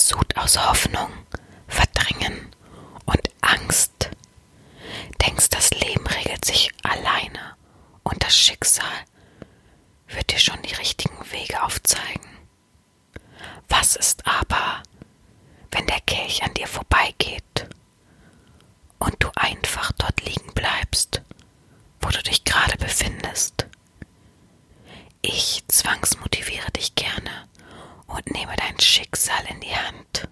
Sud aus Hoffnung, Verdrängen und Angst. Denkst, das Leben regelt sich alleine und das Schicksal wird dir schon die richtigen Wege aufzeigen. Was ist aber, wenn der Kelch an dir vorbeigeht und du einfach dort liegen bleibst, wo du dich gerade befindest? Ich zwangsmotiviere dich gerne und nehme dein Schicksal in die Hand.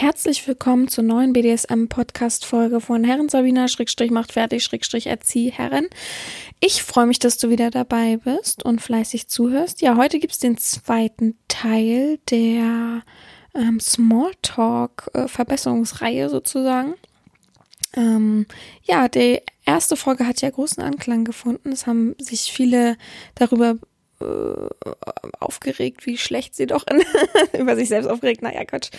Herzlich willkommen zur neuen BDSM-Podcast-Folge von Herren Sabina Schrägstrich macht fertig Schrägstrich Erzieherin. Ich freue mich, dass du wieder dabei bist und fleißig zuhörst. Ja, heute gibt's den zweiten Teil der ähm, Smalltalk-Verbesserungsreihe sozusagen. Ähm, ja, die erste Folge hat ja großen Anklang gefunden. Es haben sich viele darüber äh, aufgeregt, wie schlecht sie doch in, über sich selbst aufgeregt, naja, Quatsch,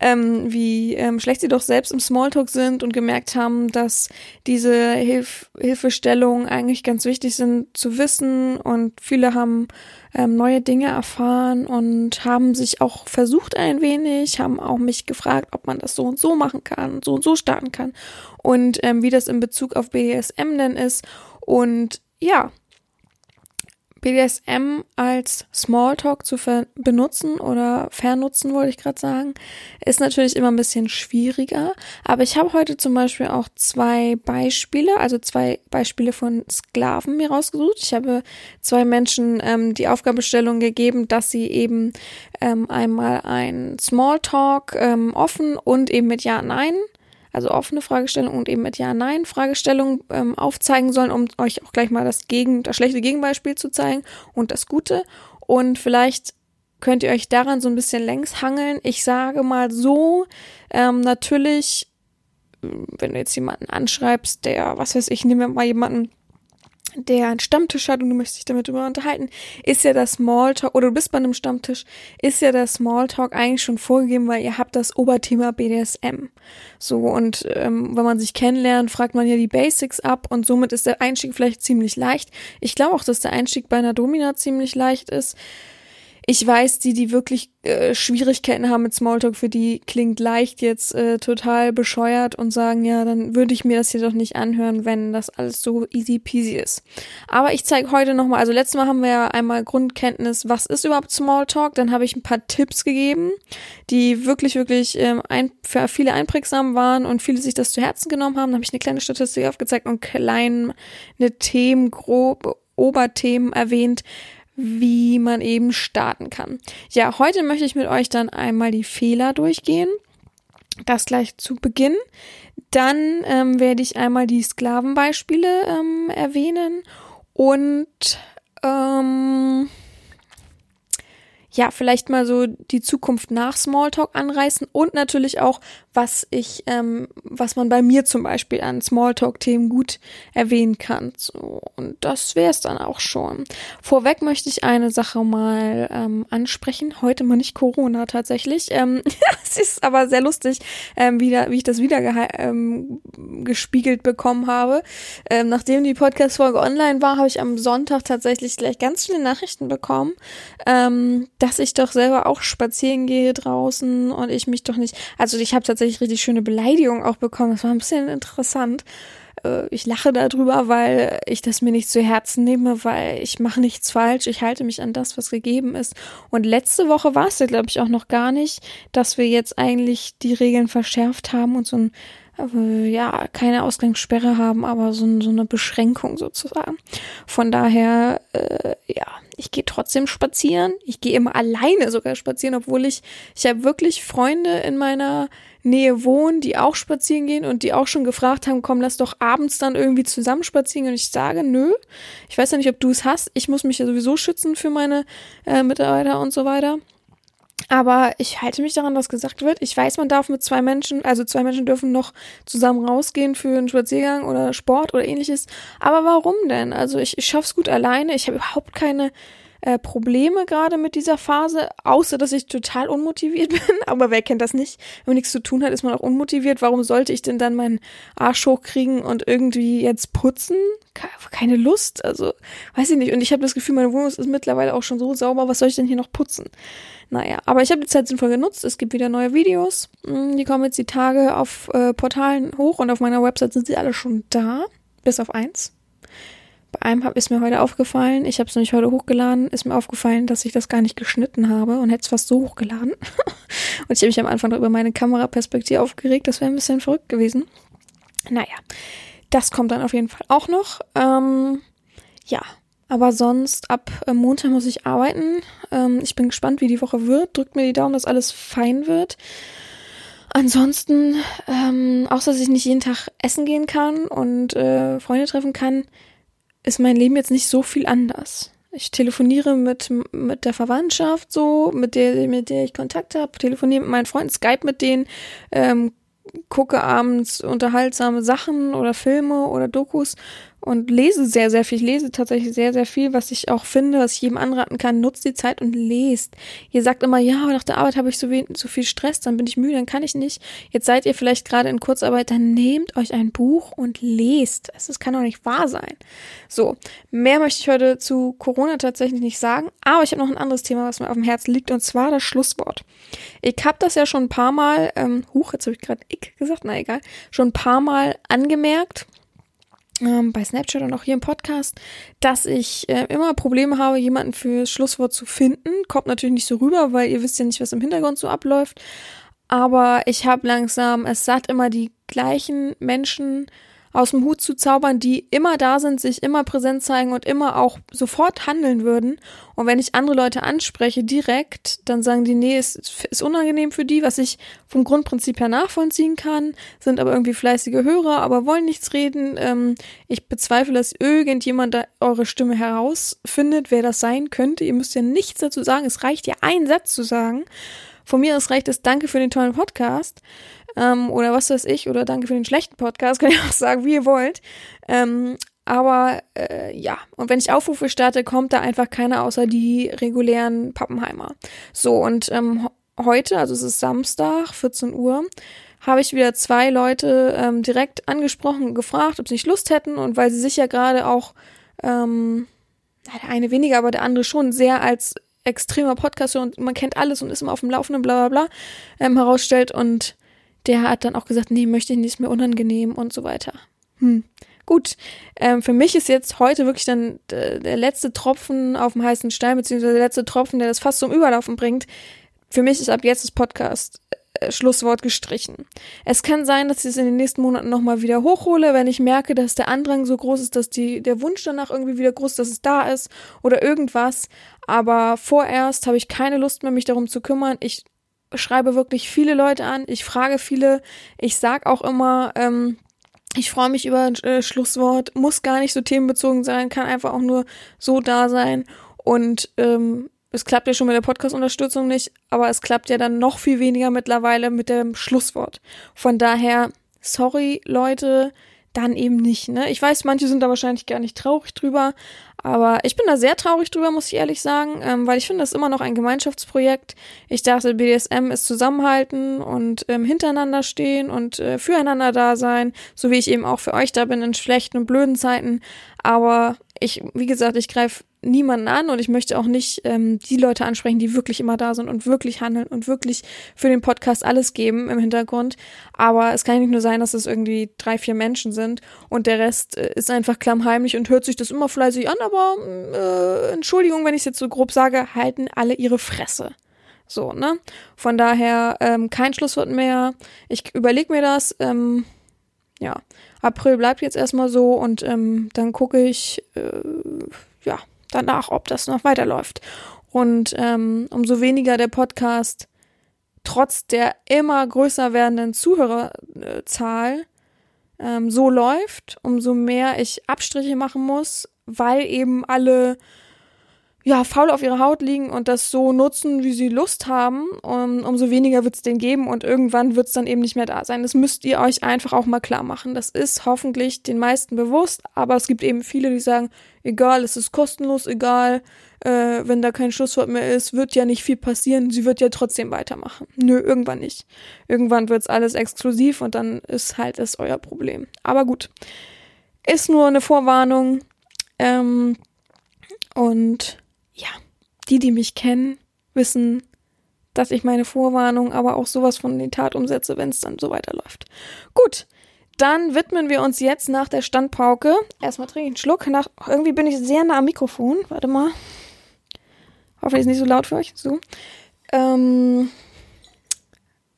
ähm, wie ähm, schlecht sie doch selbst im Smalltalk sind und gemerkt haben, dass diese Hilf Hilfestellungen eigentlich ganz wichtig sind zu wissen und viele haben ähm, neue Dinge erfahren und haben sich auch versucht ein wenig, haben auch mich gefragt, ob man das so und so machen kann, so und so starten kann und ähm, wie das in Bezug auf BDSM denn ist und ja, BDSM als Smalltalk zu benutzen oder vernutzen, wollte ich gerade sagen, ist natürlich immer ein bisschen schwieriger. Aber ich habe heute zum Beispiel auch zwei Beispiele, also zwei Beispiele von Sklaven mir rausgesucht. Ich habe zwei Menschen ähm, die Aufgabestellung gegeben, dass sie eben ähm, einmal ein Smalltalk ähm, offen und eben mit Ja, Nein also offene Fragestellung und eben mit Ja-Nein-Fragestellung ähm, aufzeigen sollen, um euch auch gleich mal das, Gegen, das schlechte Gegenbeispiel zu zeigen und das Gute. Und vielleicht könnt ihr euch daran so ein bisschen längs hangeln. Ich sage mal so, ähm, natürlich, wenn du jetzt jemanden anschreibst, der, was weiß ich, nehmen wir mal jemanden, der einen Stammtisch hat und du möchtest dich damit über unterhalten, ist ja der Smalltalk, oder du bist bei einem Stammtisch, ist ja der Smalltalk eigentlich schon vorgegeben, weil ihr habt das Oberthema BDSM. So, und ähm, wenn man sich kennenlernt, fragt man ja die Basics ab und somit ist der Einstieg vielleicht ziemlich leicht. Ich glaube auch, dass der Einstieg bei einer Domina ziemlich leicht ist ich weiß, die, die wirklich äh, Schwierigkeiten haben mit Smalltalk, für die klingt leicht jetzt äh, total bescheuert und sagen, ja, dann würde ich mir das hier doch nicht anhören, wenn das alles so easy peasy ist. Aber ich zeige heute nochmal, also letztes Mal haben wir ja einmal Grundkenntnis, was ist überhaupt Smalltalk, dann habe ich ein paar Tipps gegeben, die wirklich, wirklich ähm, ein, für viele einprägsam waren und viele sich das zu Herzen genommen haben. Dann habe ich eine kleine Statistik aufgezeigt und kleine Themen, grob Oberthemen erwähnt, wie man eben starten kann. Ja, heute möchte ich mit euch dann einmal die Fehler durchgehen. Das gleich zu Beginn. Dann ähm, werde ich einmal die Sklavenbeispiele ähm, erwähnen und ähm, ja, vielleicht mal so die Zukunft nach Smalltalk anreißen und natürlich auch, was ich, ähm, was man bei mir zum Beispiel an Smalltalk-Themen gut erwähnen kann. So, und das wäre es dann auch schon. Vorweg möchte ich eine Sache mal ähm, ansprechen. Heute mal nicht Corona tatsächlich. Ähm, es ist aber sehr lustig, ähm, wie, da, wie ich das wieder ähm, gespiegelt bekommen habe. Ähm, nachdem die Podcast-Folge online war, habe ich am Sonntag tatsächlich gleich ganz viele Nachrichten bekommen. Ähm, dass ich doch selber auch spazieren gehe draußen und ich mich doch nicht. Also ich habe tatsächlich richtig schöne Beleidigungen auch bekommen. Das war ein bisschen interessant. Äh, ich lache darüber, weil ich das mir nicht zu Herzen nehme, weil ich mache nichts falsch. Ich halte mich an das, was gegeben ist. Und letzte Woche war es ja, glaube ich, auch noch gar nicht, dass wir jetzt eigentlich die Regeln verschärft haben und so ein ja, keine Ausgangssperre haben, aber so, so eine Beschränkung sozusagen. Von daher, äh, ja, ich gehe trotzdem spazieren. Ich gehe immer alleine sogar spazieren, obwohl ich, ich habe wirklich Freunde in meiner Nähe wohnen, die auch spazieren gehen und die auch schon gefragt haben, komm, lass doch abends dann irgendwie zusammen spazieren. Und ich sage, nö, ich weiß ja nicht, ob du es hast. Ich muss mich ja sowieso schützen für meine äh, Mitarbeiter und so weiter. Aber ich halte mich daran, was gesagt wird. Ich weiß, man darf mit zwei Menschen, also zwei Menschen dürfen noch zusammen rausgehen für einen Spaziergang oder Sport oder ähnliches. Aber warum denn? Also ich, ich schaff's gut alleine. Ich habe überhaupt keine äh, Probleme gerade mit dieser Phase, außer dass ich total unmotiviert bin. Aber wer kennt das nicht? Wenn man nichts zu tun hat, ist man auch unmotiviert. Warum sollte ich denn dann meinen Arsch hochkriegen und irgendwie jetzt putzen? Keine Lust. Also, weiß ich nicht. Und ich habe das Gefühl, meine Wohnung ist mittlerweile auch schon so sauber. Was soll ich denn hier noch putzen? Naja, aber ich habe die Zeit sinnvoll genutzt. Es gibt wieder neue Videos. Hm, die kommen jetzt die Tage auf äh, Portalen hoch und auf meiner Website sind sie alle schon da. Bis auf eins. Bei einem ist mir heute aufgefallen, ich habe es nämlich heute hochgeladen, ist mir aufgefallen, dass ich das gar nicht geschnitten habe und hätte es fast so hochgeladen. und ich habe mich am Anfang über meine Kameraperspektive aufgeregt, das wäre ein bisschen verrückt gewesen. Naja, das kommt dann auf jeden Fall auch noch. Ähm, ja, aber sonst ab äh, Montag muss ich arbeiten. Ähm, ich bin gespannt, wie die Woche wird. Drückt mir die Daumen, dass alles fein wird. Ansonsten, ähm, außer dass ich nicht jeden Tag essen gehen kann und äh, Freunde treffen kann, ist mein Leben jetzt nicht so viel anders. Ich telefoniere mit, mit der Verwandtschaft so, mit der, mit der ich Kontakt habe, telefoniere mit meinen Freunden, Skype mit denen, ähm, gucke abends unterhaltsame Sachen oder Filme oder Dokus und lese sehr, sehr viel. Ich lese tatsächlich sehr, sehr viel, was ich auch finde, was ich jedem anraten kann. Nutzt die Zeit und lest. Ihr sagt immer, ja, nach der Arbeit habe ich so, so viel Stress, dann bin ich müde, dann kann ich nicht. Jetzt seid ihr vielleicht gerade in Kurzarbeit, dann nehmt euch ein Buch und lest. Das kann doch nicht wahr sein. So, mehr möchte ich heute zu Corona tatsächlich nicht sagen, aber ich habe noch ein anderes Thema, was mir auf dem Herzen liegt, und zwar das Schlusswort. Ich habe das ja schon ein paar Mal, ähm, huch, jetzt habe ich gerade ich gesagt, na egal, schon ein paar Mal angemerkt ähm, bei Snapchat und auch hier im Podcast, dass ich äh, immer Probleme habe, jemanden fürs Schlusswort zu finden. Kommt natürlich nicht so rüber, weil ihr wisst ja nicht, was im Hintergrund so abläuft. Aber ich habe langsam es satt, immer die gleichen Menschen aus dem Hut zu zaubern, die immer da sind, sich immer präsent zeigen und immer auch sofort handeln würden. Und wenn ich andere Leute anspreche direkt, dann sagen die, nee, es ist unangenehm für die, was ich vom Grundprinzip her nachvollziehen kann, sind aber irgendwie fleißige Hörer, aber wollen nichts reden. Ähm, ich bezweifle, dass irgendjemand da eure Stimme herausfindet, wer das sein könnte. Ihr müsst ja nichts dazu sagen. Es reicht ja ein Satz zu sagen. Von mir aus reicht es Danke für den tollen Podcast ähm, oder was weiß ich, oder danke für den schlechten Podcast, kann ich auch sagen, wie ihr wollt. Ähm, aber äh, ja, und wenn ich Aufrufe starte, kommt da einfach keiner außer die regulären Pappenheimer. So, und ähm, heute, also es ist Samstag, 14 Uhr, habe ich wieder zwei Leute ähm, direkt angesprochen und gefragt, ob sie nicht Lust hätten und weil sie sich ja gerade auch, ähm, der eine weniger, aber der andere schon sehr als extremer Podcaster und man kennt alles und ist immer auf dem Laufenden, bla bla bla, ähm, herausstellt und der hat dann auch gesagt, nee, möchte ich nicht, mir unangenehm und so weiter. Hm. Gut, ähm, für mich ist jetzt heute wirklich dann äh, der letzte Tropfen auf dem heißen Stein, beziehungsweise der letzte Tropfen, der das fast zum Überlaufen bringt. Für mich ist ab jetzt das Podcast äh, Schlusswort gestrichen. Es kann sein, dass ich es in den nächsten Monaten nochmal wieder hochhole, wenn ich merke, dass der Andrang so groß ist, dass die, der Wunsch danach irgendwie wieder groß ist, dass es da ist oder irgendwas. Aber vorerst habe ich keine Lust mehr, mich darum zu kümmern. Ich schreibe wirklich viele Leute an, ich frage viele, ich sag auch immer, ähm, ich freue mich über ein äh, Schlusswort, muss gar nicht so themenbezogen sein, kann einfach auch nur so da sein. Und ähm, es klappt ja schon mit der Podcast-Unterstützung nicht, aber es klappt ja dann noch viel weniger mittlerweile mit dem Schlusswort. Von daher, sorry Leute, dann eben nicht. Ne? Ich weiß, manche sind da wahrscheinlich gar nicht traurig drüber, aber ich bin da sehr traurig drüber, muss ich ehrlich sagen, ähm, weil ich finde das immer noch ein Gemeinschaftsprojekt. Ich dachte, BDSM ist zusammenhalten und ähm, hintereinander stehen und äh, füreinander da sein, so wie ich eben auch für euch da bin in schlechten und blöden Zeiten. Aber ich, wie gesagt, ich greife niemanden an und ich möchte auch nicht ähm, die Leute ansprechen, die wirklich immer da sind und wirklich handeln und wirklich für den Podcast alles geben im Hintergrund. Aber es kann nicht nur sein, dass es irgendwie drei, vier Menschen sind und der Rest äh, ist einfach klammheimlich und hört sich das immer fleißig an, aber äh, Entschuldigung, wenn ich es jetzt so grob sage, halten alle ihre Fresse. So, ne? Von daher ähm, kein Schlusswort mehr. Ich überlege mir das. Ähm, ja, April bleibt jetzt erstmal so und ähm, dann gucke ich, äh, ja, danach, ob das noch weiterläuft. Und ähm, umso weniger der Podcast trotz der immer größer werdenden Zuhörerzahl ähm, so läuft, umso mehr ich Abstriche machen muss, weil eben alle ja, faul auf ihrer Haut liegen und das so nutzen, wie sie Lust haben, um, umso weniger wird es denen geben und irgendwann wird es dann eben nicht mehr da sein. Das müsst ihr euch einfach auch mal klar machen. Das ist hoffentlich den meisten bewusst, aber es gibt eben viele, die sagen, egal, es ist kostenlos, egal, äh, wenn da kein Schlusswort mehr ist, wird ja nicht viel passieren, sie wird ja trotzdem weitermachen. Nö, irgendwann nicht. Irgendwann wird's alles exklusiv und dann ist halt es euer Problem. Aber gut, ist nur eine Vorwarnung. Ähm, und ja, die, die mich kennen, wissen, dass ich meine Vorwarnung, aber auch sowas von in die Tat umsetze, wenn es dann so weiterläuft. Gut, dann widmen wir uns jetzt nach der Standpauke. Erstmal trinke ich einen Schluck. Nach, irgendwie bin ich sehr nah am Mikrofon. Warte mal. Hoffentlich ist nicht so laut für euch. So. Ähm,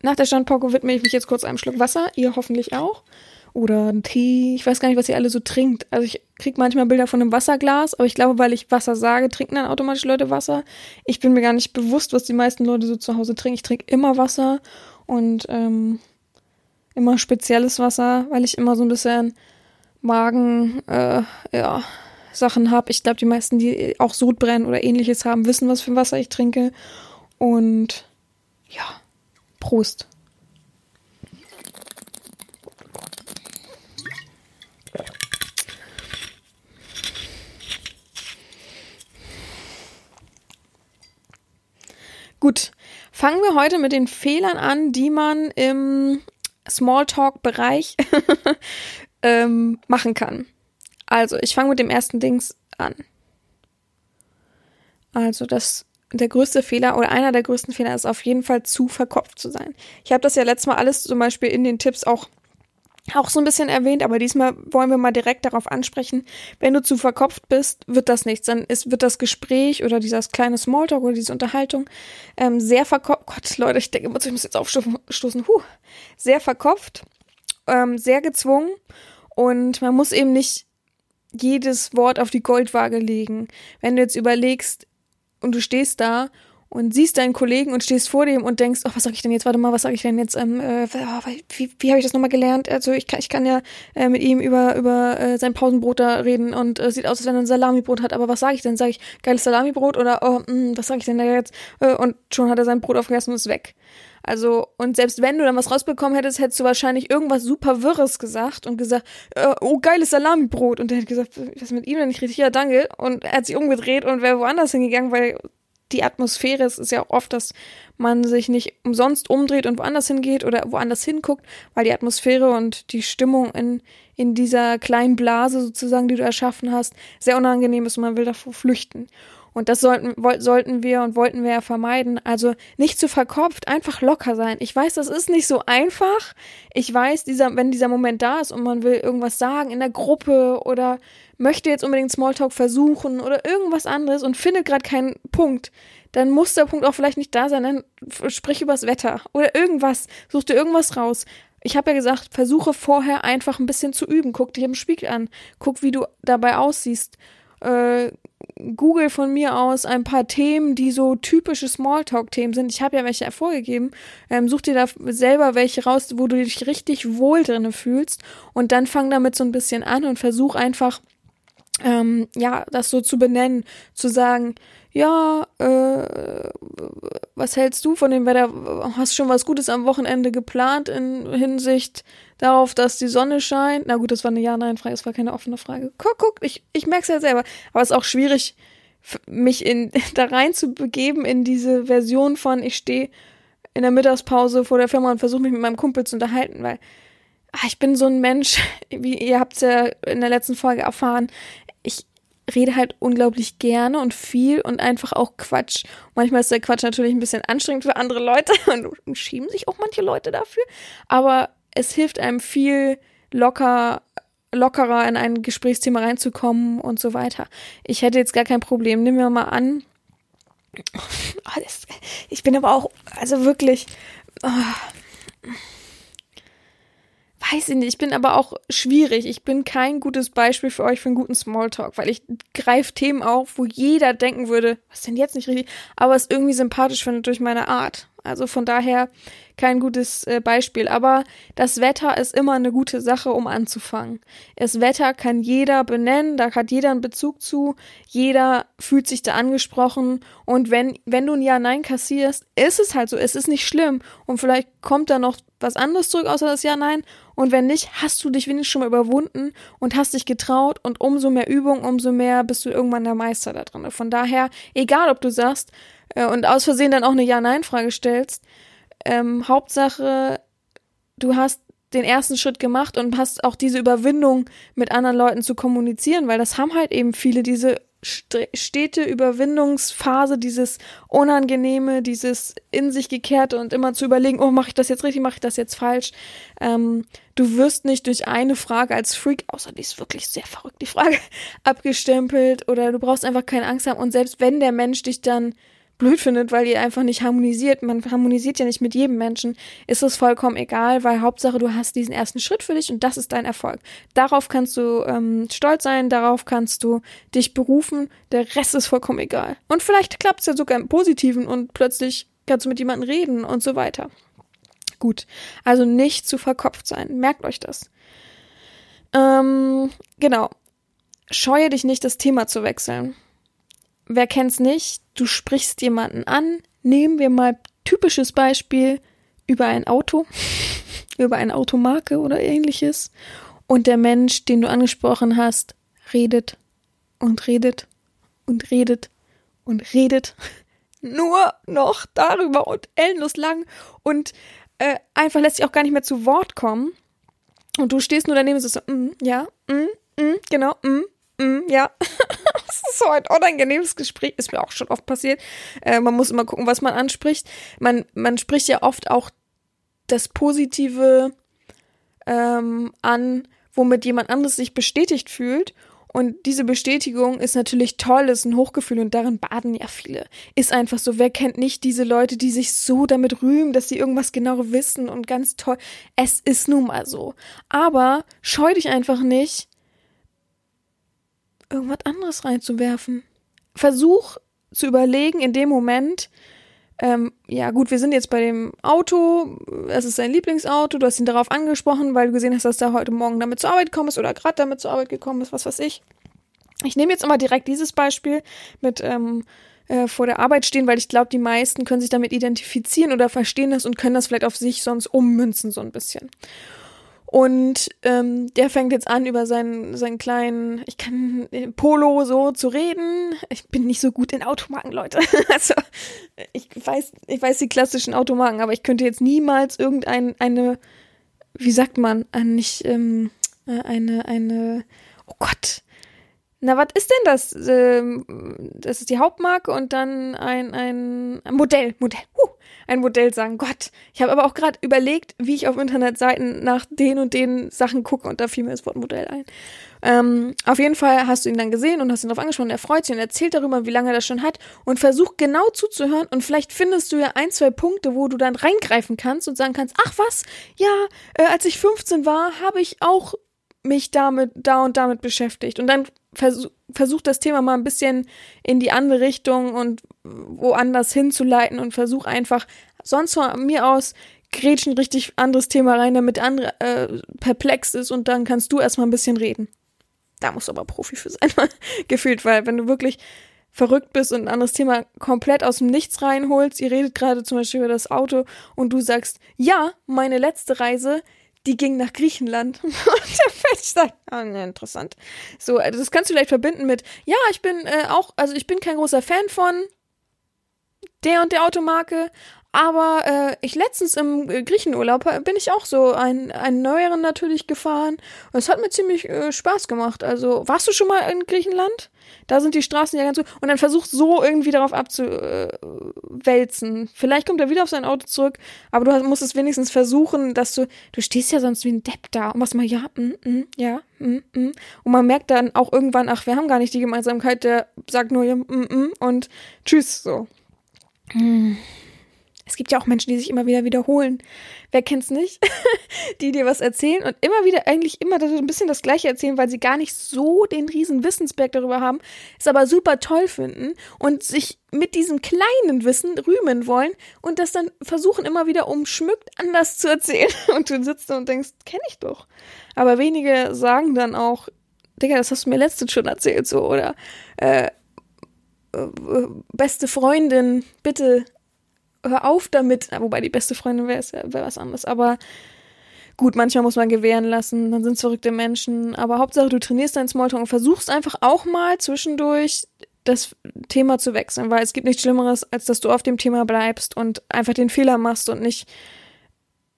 nach der Standpauke widme ich mich jetzt kurz einem Schluck Wasser. Ihr hoffentlich auch oder einen Tee. Ich weiß gar nicht, was ihr alle so trinkt. Also ich kriege manchmal Bilder von einem Wasserglas, aber ich glaube, weil ich Wasser sage, trinken dann automatisch Leute Wasser. Ich bin mir gar nicht bewusst, was die meisten Leute so zu Hause trinken. Ich trinke immer Wasser und ähm, immer spezielles Wasser, weil ich immer so ein bisschen Magen, äh, ja, Sachen habe. Ich glaube, die meisten, die auch Sodbrennen oder ähnliches haben, wissen, was für Wasser ich trinke. Und ja, Prost. Gut, fangen wir heute mit den Fehlern an, die man im Smalltalk-Bereich ähm, machen kann. Also, ich fange mit dem ersten Dings an. Also, das der größte Fehler oder einer der größten Fehler ist auf jeden Fall zu verkopft zu sein. Ich habe das ja letztes Mal alles zum Beispiel in den Tipps auch auch so ein bisschen erwähnt, aber diesmal wollen wir mal direkt darauf ansprechen. Wenn du zu verkopft bist, wird das nichts. Dann ist, wird das Gespräch oder dieses kleine Smalltalk oder diese Unterhaltung ähm, sehr verkopft. Gott, Leute, ich denke ich muss jetzt aufstoßen. Huh. Sehr verkopft, ähm, sehr gezwungen und man muss eben nicht jedes Wort auf die Goldwaage legen. Wenn du jetzt überlegst und du stehst da und siehst deinen Kollegen und stehst vor dem und denkst, oh, was sag ich denn jetzt? Warte mal, was sag ich denn jetzt? Ähm, äh, wie wie habe ich das nochmal gelernt? Also ich kann, ich kann ja äh, mit ihm über über äh, sein Pausenbrot da reden und äh, sieht aus, als wenn er ein Salamibrot hat. Aber was sage ich denn? Sage ich geiles Salamibrot oder oh, mh, hm, was sage ich denn da jetzt? Äh, und schon hat er sein Brot aufgegessen und ist weg. Also, und selbst wenn du dann was rausbekommen hättest, hättest du wahrscheinlich irgendwas super Wirres gesagt und gesagt, äh, oh, geiles Salamibrot. Und der hätte gesagt, was ist mit ihm denn nicht richtig? Ja, danke. Und er hat sich umgedreht und wäre woanders hingegangen, weil die Atmosphäre, es ist ja auch oft, dass man sich nicht umsonst umdreht und woanders hingeht oder woanders hinguckt, weil die Atmosphäre und die Stimmung in, in dieser kleinen Blase sozusagen, die du erschaffen hast, sehr unangenehm ist und man will davor flüchten. Und das sollten, sollten wir und wollten wir ja vermeiden. Also nicht zu verkopft, einfach locker sein. Ich weiß, das ist nicht so einfach. Ich weiß, dieser, wenn dieser Moment da ist und man will irgendwas sagen in der Gruppe oder möchte jetzt unbedingt Smalltalk versuchen oder irgendwas anderes und findet gerade keinen Punkt, dann muss der Punkt auch vielleicht nicht da sein. Dann sprich übers Wetter oder irgendwas. Such dir irgendwas raus. Ich habe ja gesagt, versuche vorher einfach ein bisschen zu üben. Guck dich im Spiegel an. Guck, wie du dabei aussiehst. Äh, Google von mir aus ein paar Themen, die so typische Smalltalk-Themen sind. Ich habe ja welche hervorgegeben. Ähm, such dir da selber welche raus, wo du dich richtig wohl drinne fühlst. Und dann fang damit so ein bisschen an und versuch einfach, ähm, ja, das so zu benennen, zu sagen, ja, äh, was hältst du von dem Wetter? Hast schon was Gutes am Wochenende geplant in Hinsicht darauf, dass die Sonne scheint? Na gut, das war eine Ja-Nein-Frage, das war keine offene Frage. Guck, guck, ich, ich merke es ja selber. Aber es ist auch schwierig, mich in, da rein zu begeben in diese Version von, ich stehe in der Mittagspause vor der Firma und versuche mich mit meinem Kumpel zu unterhalten, weil ach, ich bin so ein Mensch, wie ihr habt es ja in der letzten Folge erfahren, rede halt unglaublich gerne und viel und einfach auch Quatsch. Manchmal ist der Quatsch natürlich ein bisschen anstrengend für andere Leute und schieben sich auch manche Leute dafür, aber es hilft einem viel locker lockerer in ein Gesprächsthema reinzukommen und so weiter. Ich hätte jetzt gar kein Problem. Nehmen wir mal an. Oh, ich bin aber auch, also wirklich. Oh, weiß ich nicht, ich bin aber auch schwierig. Ich bin kein gutes Beispiel für euch für einen guten Smalltalk, weil ich greife Themen auf, wo jeder denken würde, was denn jetzt nicht richtig, aber es irgendwie sympathisch findet durch meine Art. Also von daher kein gutes äh, Beispiel. Aber das Wetter ist immer eine gute Sache, um anzufangen. Das Wetter kann jeder benennen, da hat jeder einen Bezug zu, jeder fühlt sich da angesprochen. Und wenn, wenn du ein Ja-Nein kassierst, ist es halt so, es ist nicht schlimm. Und vielleicht kommt da noch was anderes zurück, außer das Ja-Nein. Und wenn nicht, hast du dich wenigstens schon mal überwunden und hast dich getraut und umso mehr Übung, umso mehr bist du irgendwann der Meister da drin. Von daher, egal ob du sagst äh, und aus Versehen dann auch eine Ja-Nein-Frage stellst, ähm, Hauptsache, du hast den ersten Schritt gemacht und hast auch diese Überwindung mit anderen Leuten zu kommunizieren, weil das haben halt eben viele, diese stete Überwindungsphase, dieses Unangenehme, dieses in sich gekehrte und immer zu überlegen, oh, mache ich das jetzt richtig, mache ich das jetzt falsch. Ähm, du wirst nicht durch eine Frage als Freak, außer die ist wirklich sehr verrückt, die Frage, abgestempelt oder du brauchst einfach keine Angst haben und selbst wenn der Mensch dich dann blöd findet, weil ihr einfach nicht harmonisiert, man harmonisiert ja nicht mit jedem Menschen, ist es vollkommen egal, weil Hauptsache du hast diesen ersten Schritt für dich und das ist dein Erfolg. Darauf kannst du ähm, stolz sein, darauf kannst du dich berufen, der Rest ist vollkommen egal. Und vielleicht klappt es ja sogar im Positiven und plötzlich kannst du mit jemandem reden und so weiter. Gut, also nicht zu verkopft sein, merkt euch das. Ähm, genau. Scheue dich nicht, das Thema zu wechseln wer kennt's nicht? Du sprichst jemanden an. Nehmen wir mal typisches Beispiel über ein Auto, über eine Automarke oder ähnliches. Und der Mensch, den du angesprochen hast, redet und redet und redet und redet nur noch darüber und endlos lang und äh, einfach lässt sich auch gar nicht mehr zu Wort kommen. Und du stehst nur daneben und so, mm, ja, mm, mm, genau, mm, mm, ja. das ist so ein unangenehmes Gespräch. Ist mir auch schon oft passiert. Äh, man muss immer gucken, was man anspricht. Man, man spricht ja oft auch das Positive ähm, an, womit jemand anderes sich bestätigt fühlt. Und diese Bestätigung ist natürlich toll, ist ein Hochgefühl und darin baden ja viele. Ist einfach so, wer kennt nicht diese Leute, die sich so damit rühmen, dass sie irgendwas genau wissen und ganz toll. Es ist nun mal so. Aber scheu dich einfach nicht, irgendwas anderes reinzuwerfen. Versuch zu überlegen in dem Moment, ähm, ja gut, wir sind jetzt bei dem Auto, es ist sein Lieblingsauto, du hast ihn darauf angesprochen, weil du gesehen hast, dass er heute Morgen damit zur Arbeit gekommen ist oder gerade damit zur Arbeit gekommen ist, was weiß ich. Ich nehme jetzt immer direkt dieses Beispiel mit ähm, äh, vor der Arbeit stehen, weil ich glaube, die meisten können sich damit identifizieren oder verstehen das und können das vielleicht auf sich sonst ummünzen so ein bisschen. Und ähm, der fängt jetzt an, über seinen, seinen kleinen, ich kann äh, Polo so zu reden. Ich bin nicht so gut in Automarken, Leute. also ich weiß, ich weiß die klassischen Automarken, aber ich könnte jetzt niemals irgendeine, eine, wie sagt man, ein, nicht, ähm, äh, eine, eine, oh Gott, na, was ist denn das? Ähm, das ist die Hauptmarke und dann ein, ein, Modell, Modell, huh, ein Modell sagen. Gott, ich habe aber auch gerade überlegt, wie ich auf Internetseiten nach den und den Sachen gucke und da fiel mir das Wort Modell ein. Ähm, auf jeden Fall hast du ihn dann gesehen und hast ihn darauf angesprochen. Er freut sich und erzählt darüber, wie lange er das schon hat und versucht genau zuzuhören und vielleicht findest du ja ein, zwei Punkte, wo du dann reingreifen kannst und sagen kannst, ach was, ja, äh, als ich 15 war, habe ich auch mich damit, da und damit beschäftigt. Und dann versuch, versuch das Thema mal ein bisschen in die andere Richtung und woanders hinzuleiten und versuch einfach sonst von mir aus grätschen richtig anderes Thema rein, damit der andere äh, perplex ist und dann kannst du erstmal ein bisschen reden. Da musst du aber Profi für sein, gefühlt, weil wenn du wirklich verrückt bist und ein anderes Thema komplett aus dem Nichts reinholst, ihr redet gerade zum Beispiel über das Auto und du sagst, ja, meine letzte Reise, die ging nach Griechenland. Und der Mensch sagt, ah, ne, interessant. So, also das kannst du vielleicht verbinden mit, ja, ich bin äh, auch, also ich bin kein großer Fan von der und der Automarke, aber äh, ich letztens im äh, Griechenurlaub äh, bin ich auch so ein, einen neueren natürlich gefahren. Es hat mir ziemlich äh, Spaß gemacht. Also, warst du schon mal in Griechenland? Da sind die Straßen ja ganz so. Und dann versucht so irgendwie darauf abzuwälzen. Vielleicht kommt er wieder auf sein Auto zurück, aber du musst es wenigstens versuchen, dass du, du stehst ja sonst wie ein Depp da und machst mal, ja, mm, mm, ja, mm, mm. Und man merkt dann auch irgendwann, ach, wir haben gar nicht die Gemeinsamkeit, der sagt nur, ja, mm, mm, und tschüss, so. Hm Es gibt ja auch Menschen, die sich immer wieder wiederholen. Wer kennt's nicht? die dir was erzählen und immer wieder eigentlich immer so ein bisschen das Gleiche erzählen, weil sie gar nicht so den riesen Wissensberg darüber haben, es aber super toll finden und sich mit diesem kleinen Wissen rühmen wollen und das dann versuchen immer wieder umschmückt anders zu erzählen. Und du sitzt da und denkst, kenne ich doch. Aber wenige sagen dann auch, Digga, das hast du mir letztens schon erzählt, so, oder äh, äh, beste Freundin, bitte hör auf damit. Wobei die beste Freundin wäre wär was anderes. Aber gut, manchmal muss man gewähren lassen, dann sind es verrückte Menschen. Aber Hauptsache, du trainierst deinen Smalltalk und versuchst einfach auch mal zwischendurch das Thema zu wechseln, weil es gibt nichts Schlimmeres, als dass du auf dem Thema bleibst und einfach den Fehler machst und nicht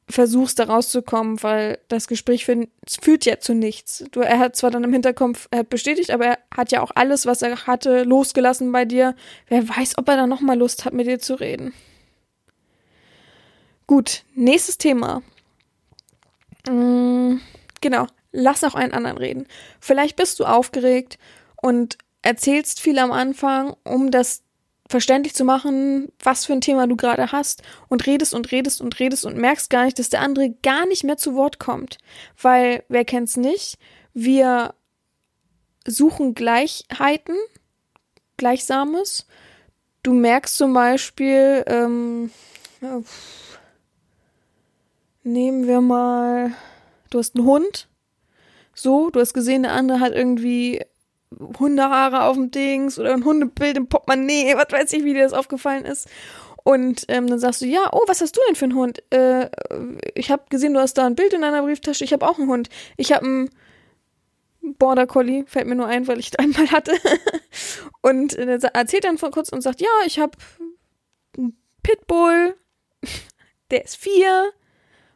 versuchst, da rauszukommen, weil das Gespräch für, führt ja zu nichts. Du, er hat zwar dann im Hinterkopf, er hat bestätigt, aber er hat ja auch alles, was er hatte, losgelassen bei dir. Wer weiß, ob er dann nochmal Lust hat, mit dir zu reden. Gut, nächstes Thema. Mm, genau, lass auch einen anderen reden. Vielleicht bist du aufgeregt und erzählst viel am Anfang, um das verständlich zu machen, was für ein Thema du gerade hast und redest und redest und redest und merkst gar nicht, dass der andere gar nicht mehr zu Wort kommt. Weil, wer kennt's nicht? Wir suchen Gleichheiten, Gleichsames. Du merkst zum Beispiel, ähm, nehmen wir mal, du hast einen Hund. So, du hast gesehen, der andere hat irgendwie Hundehaare auf dem Dings oder ein Hundebild im Portemonnaie, was weiß ich, wie dir das aufgefallen ist. Und ähm, dann sagst du, ja, oh, was hast du denn für einen Hund? Äh, ich habe gesehen, du hast da ein Bild in deiner Brieftasche. Ich habe auch einen Hund. Ich habe einen Border Collie, fällt mir nur ein, weil ich da einmal hatte. und äh, erzählt dann vor kurz und sagt, ja, ich habe einen Pitbull, der ist vier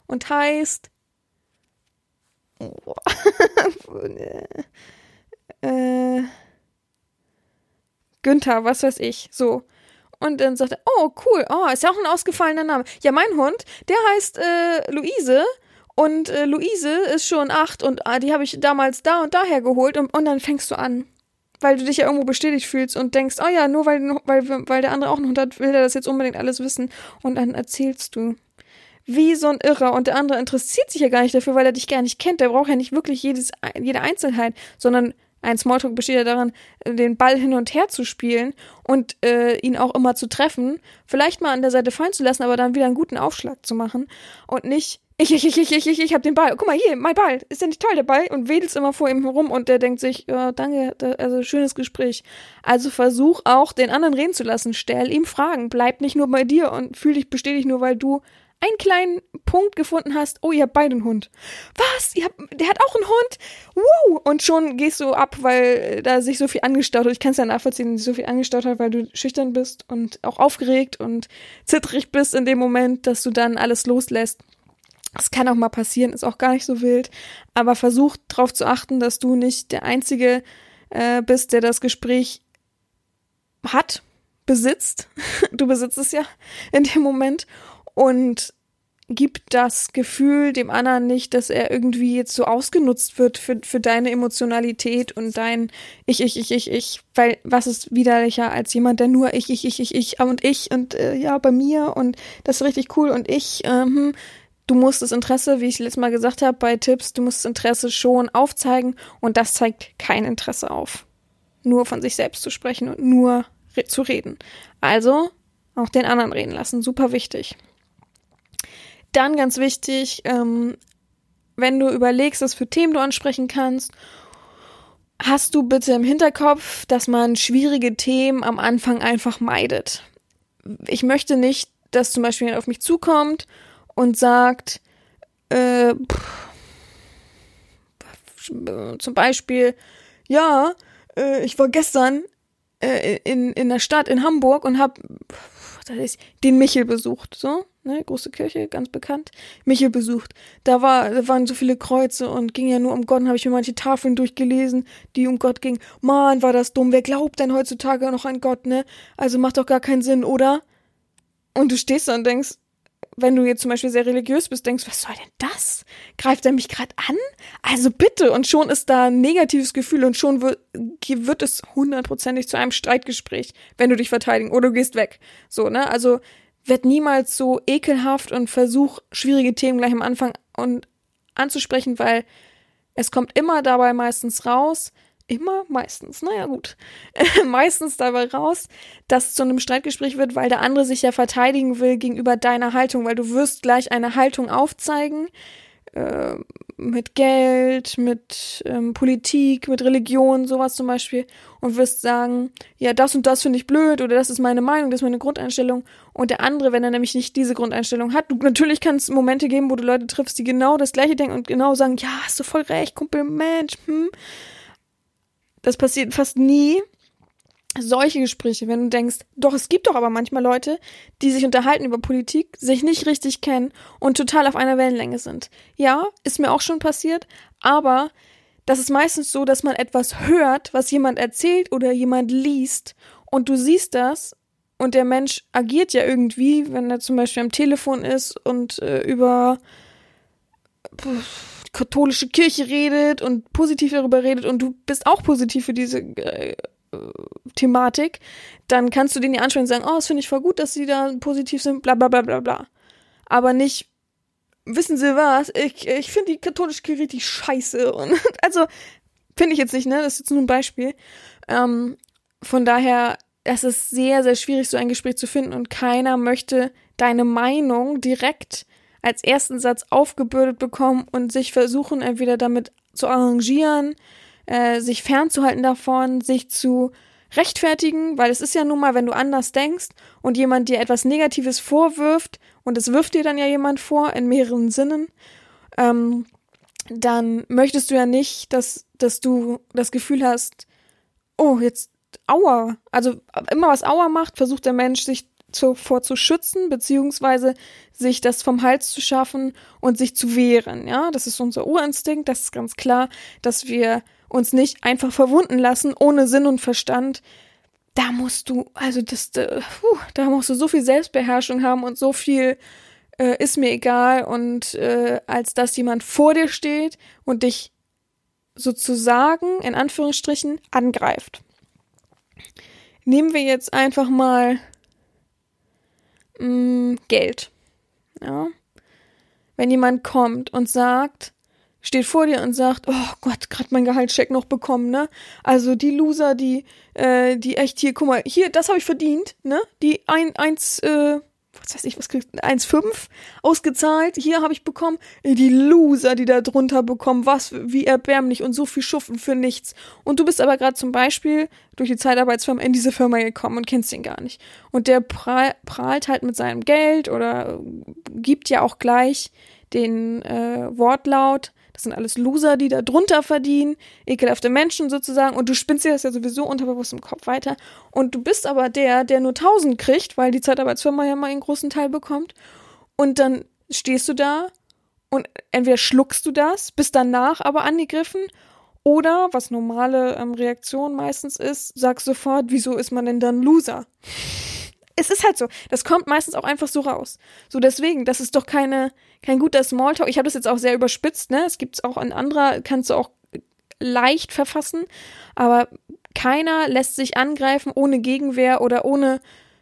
und heißt äh, Günther, was weiß ich, so. Und dann sagt er, oh, cool, oh, ist ja auch ein ausgefallener Name. Ja, mein Hund, der heißt äh, Luise und äh, Luise ist schon acht und ah, die habe ich damals da und daher geholt und, und dann fängst du an. Weil du dich ja irgendwo bestätigt fühlst und denkst, oh ja, nur weil, weil, weil der andere auch einen Hund hat, will er das jetzt unbedingt alles wissen. Und dann erzählst du. Wie so ein Irrer. Und der andere interessiert sich ja gar nicht dafür, weil er dich gar nicht kennt. Der braucht ja nicht wirklich jedes, jede Einzelheit, sondern ein Smalltalk besteht ja daran, den Ball hin und her zu spielen und äh, ihn auch immer zu treffen, vielleicht mal an der Seite fallen zu lassen, aber dann wieder einen guten Aufschlag zu machen und nicht ich, ich, ich, ich, ich, ich, ich hab den Ball. Guck mal hier, mein Ball. Ist ja nicht toll, der Ball? Und wedelst immer vor ihm herum und der denkt sich, ja, danke, da, also schönes Gespräch. Also versuch auch, den anderen reden zu lassen. Stell ihm Fragen. Bleib nicht nur bei dir und fühl dich bestätigt nur, weil du einen kleinen Punkt gefunden hast, oh, ihr habt beide einen Hund. Was? Ihr habt, der hat auch einen Hund? Wow! Und schon gehst du ab, weil da sich so viel angestaut hat. Ich kann es ja nachvollziehen, dass sich so viel angestaut hat, weil du schüchtern bist und auch aufgeregt und zittrig bist in dem Moment, dass du dann alles loslässt. Das kann auch mal passieren, ist auch gar nicht so wild. Aber versuch darauf zu achten, dass du nicht der Einzige äh, bist, der das Gespräch hat, besitzt. Du besitzt es ja in dem Moment und gibt das Gefühl dem anderen nicht, dass er irgendwie jetzt so ausgenutzt wird für, für deine Emotionalität und dein Ich, ich, ich, ich, ich, weil was ist widerlicher als jemand, der nur ich, ich, ich, ich, ich und ich und äh, ja, bei mir und das ist richtig cool und ich, ähm, du musst das Interesse, wie ich letztes Mal gesagt habe bei Tipps, du musst das Interesse schon aufzeigen und das zeigt kein Interesse auf. Nur von sich selbst zu sprechen und nur re zu reden. Also auch den anderen reden lassen, super wichtig. Dann ganz wichtig, ähm, wenn du überlegst, was für Themen du ansprechen kannst, hast du bitte im Hinterkopf, dass man schwierige Themen am Anfang einfach meidet. Ich möchte nicht, dass zum Beispiel jemand auf mich zukommt und sagt, äh, pff, zum Beispiel, ja, äh, ich war gestern äh, in, in der Stadt in Hamburg und hab den Michel besucht, so ne, große Kirche, ganz bekannt, Michel besucht. Da, war, da waren so viele Kreuze und ging ja nur um Gott. Habe ich mir manche Tafeln durchgelesen, die um Gott gingen. Mann, war das dumm. Wer glaubt denn heutzutage noch an Gott, ne? Also macht doch gar keinen Sinn, oder? Und du stehst da und denkst, wenn du jetzt zum Beispiel sehr religiös bist, denkst, was soll denn das? Greift er mich gerade an? Also bitte. Und schon ist da ein negatives Gefühl und schon wird, wird es hundertprozentig zu einem Streitgespräch, wenn du dich verteidigen oder du gehst weg. So, ne? Also werd niemals so ekelhaft und versuch schwierige Themen gleich am Anfang und anzusprechen, weil es kommt immer dabei meistens raus, immer meistens, naja gut, meistens dabei raus, dass es zu einem Streitgespräch wird, weil der andere sich ja verteidigen will gegenüber deiner Haltung, weil du wirst gleich eine Haltung aufzeigen, äh, mit Geld, mit ähm, Politik, mit Religion, sowas zum Beispiel, und wirst sagen, ja, das und das finde ich blöd oder das ist meine Meinung, das ist meine Grundeinstellung. Und der andere, wenn er nämlich nicht diese Grundeinstellung hat, du natürlich kann es Momente geben, wo du Leute triffst, die genau das gleiche denken und genau sagen, ja, hast du voll recht, Kumpel, Mensch, hm. Das passiert fast nie solche Gespräche, wenn du denkst, doch, es gibt doch aber manchmal Leute, die sich unterhalten über Politik, sich nicht richtig kennen und total auf einer Wellenlänge sind. Ja, ist mir auch schon passiert, aber das ist meistens so, dass man etwas hört, was jemand erzählt oder jemand liest und du siehst das und der Mensch agiert ja irgendwie, wenn er zum Beispiel am Telefon ist und äh, über katholische Kirche redet und positiv darüber redet und du bist auch positiv für diese äh, Thematik, dann kannst du den ja anschauen und sagen, oh, das finde ich voll gut, dass sie da positiv sind, bla bla bla bla bla. Aber nicht, wissen Sie was, ich, ich finde die katholische Kirche richtig scheiße. Und also, finde ich jetzt nicht, ne? Das ist jetzt nur ein Beispiel. Ähm, von daher, es ist sehr, sehr schwierig, so ein Gespräch zu finden und keiner möchte deine Meinung direkt als ersten Satz aufgebürdet bekommen und sich versuchen, entweder damit zu arrangieren, äh, sich fernzuhalten davon, sich zu rechtfertigen, weil es ist ja nun mal, wenn du anders denkst und jemand dir etwas Negatives vorwirft, und es wirft dir dann ja jemand vor, in mehreren Sinnen, ähm, dann möchtest du ja nicht, dass, dass du das Gefühl hast, oh, jetzt Aua. Also immer was Aua macht, versucht der Mensch sich zuvor zu schützen, beziehungsweise sich das vom Hals zu schaffen und sich zu wehren. Ja, das ist unser Urinstinkt, das ist ganz klar, dass wir uns nicht einfach verwunden lassen, ohne Sinn und Verstand. Da musst du, also das, puh, da musst du so viel Selbstbeherrschung haben und so viel äh, ist mir egal und äh, als dass jemand vor dir steht und dich sozusagen in Anführungsstrichen angreift. Nehmen wir jetzt einfach mal mh, mm, Geld. Ja. Wenn jemand kommt und sagt, steht vor dir und sagt, oh Gott, gerade mein Gehaltscheck noch bekommen, ne? Also die Loser, die, äh, die echt hier, guck mal, hier, das habe ich verdient, ne? Die ein, eins, äh, was weiß ich, was kriegt, 1,5 ausgezahlt, hier habe ich bekommen, die Loser, die da drunter bekommen, was, wie erbärmlich und so viel Schuffen für nichts. Und du bist aber gerade zum Beispiel durch die Zeitarbeitsfirma in diese Firma gekommen und kennst ihn gar nicht. Und der prahlt halt mit seinem Geld oder gibt ja auch gleich den äh, Wortlaut, das sind alles Loser, die da drunter verdienen, ekelhafte Menschen sozusagen. Und du spinnst dir das ja sowieso unterbewusst im Kopf weiter. Und du bist aber der, der nur 1000 kriegt, weil die Zeitarbeitsfirma ja mal einen großen Teil bekommt. Und dann stehst du da und entweder schluckst du das, bist danach aber angegriffen oder, was normale ähm, Reaktion meistens ist, sagst sofort, wieso ist man denn dann Loser? Es ist halt so. Das kommt meistens auch einfach so raus. So deswegen, das ist doch keine, kein guter Smalltalk. Ich habe das jetzt auch sehr überspitzt, ne? Es gibt's auch in anderer, kannst du auch leicht verfassen, aber keiner lässt sich angreifen ohne Gegenwehr oder ohne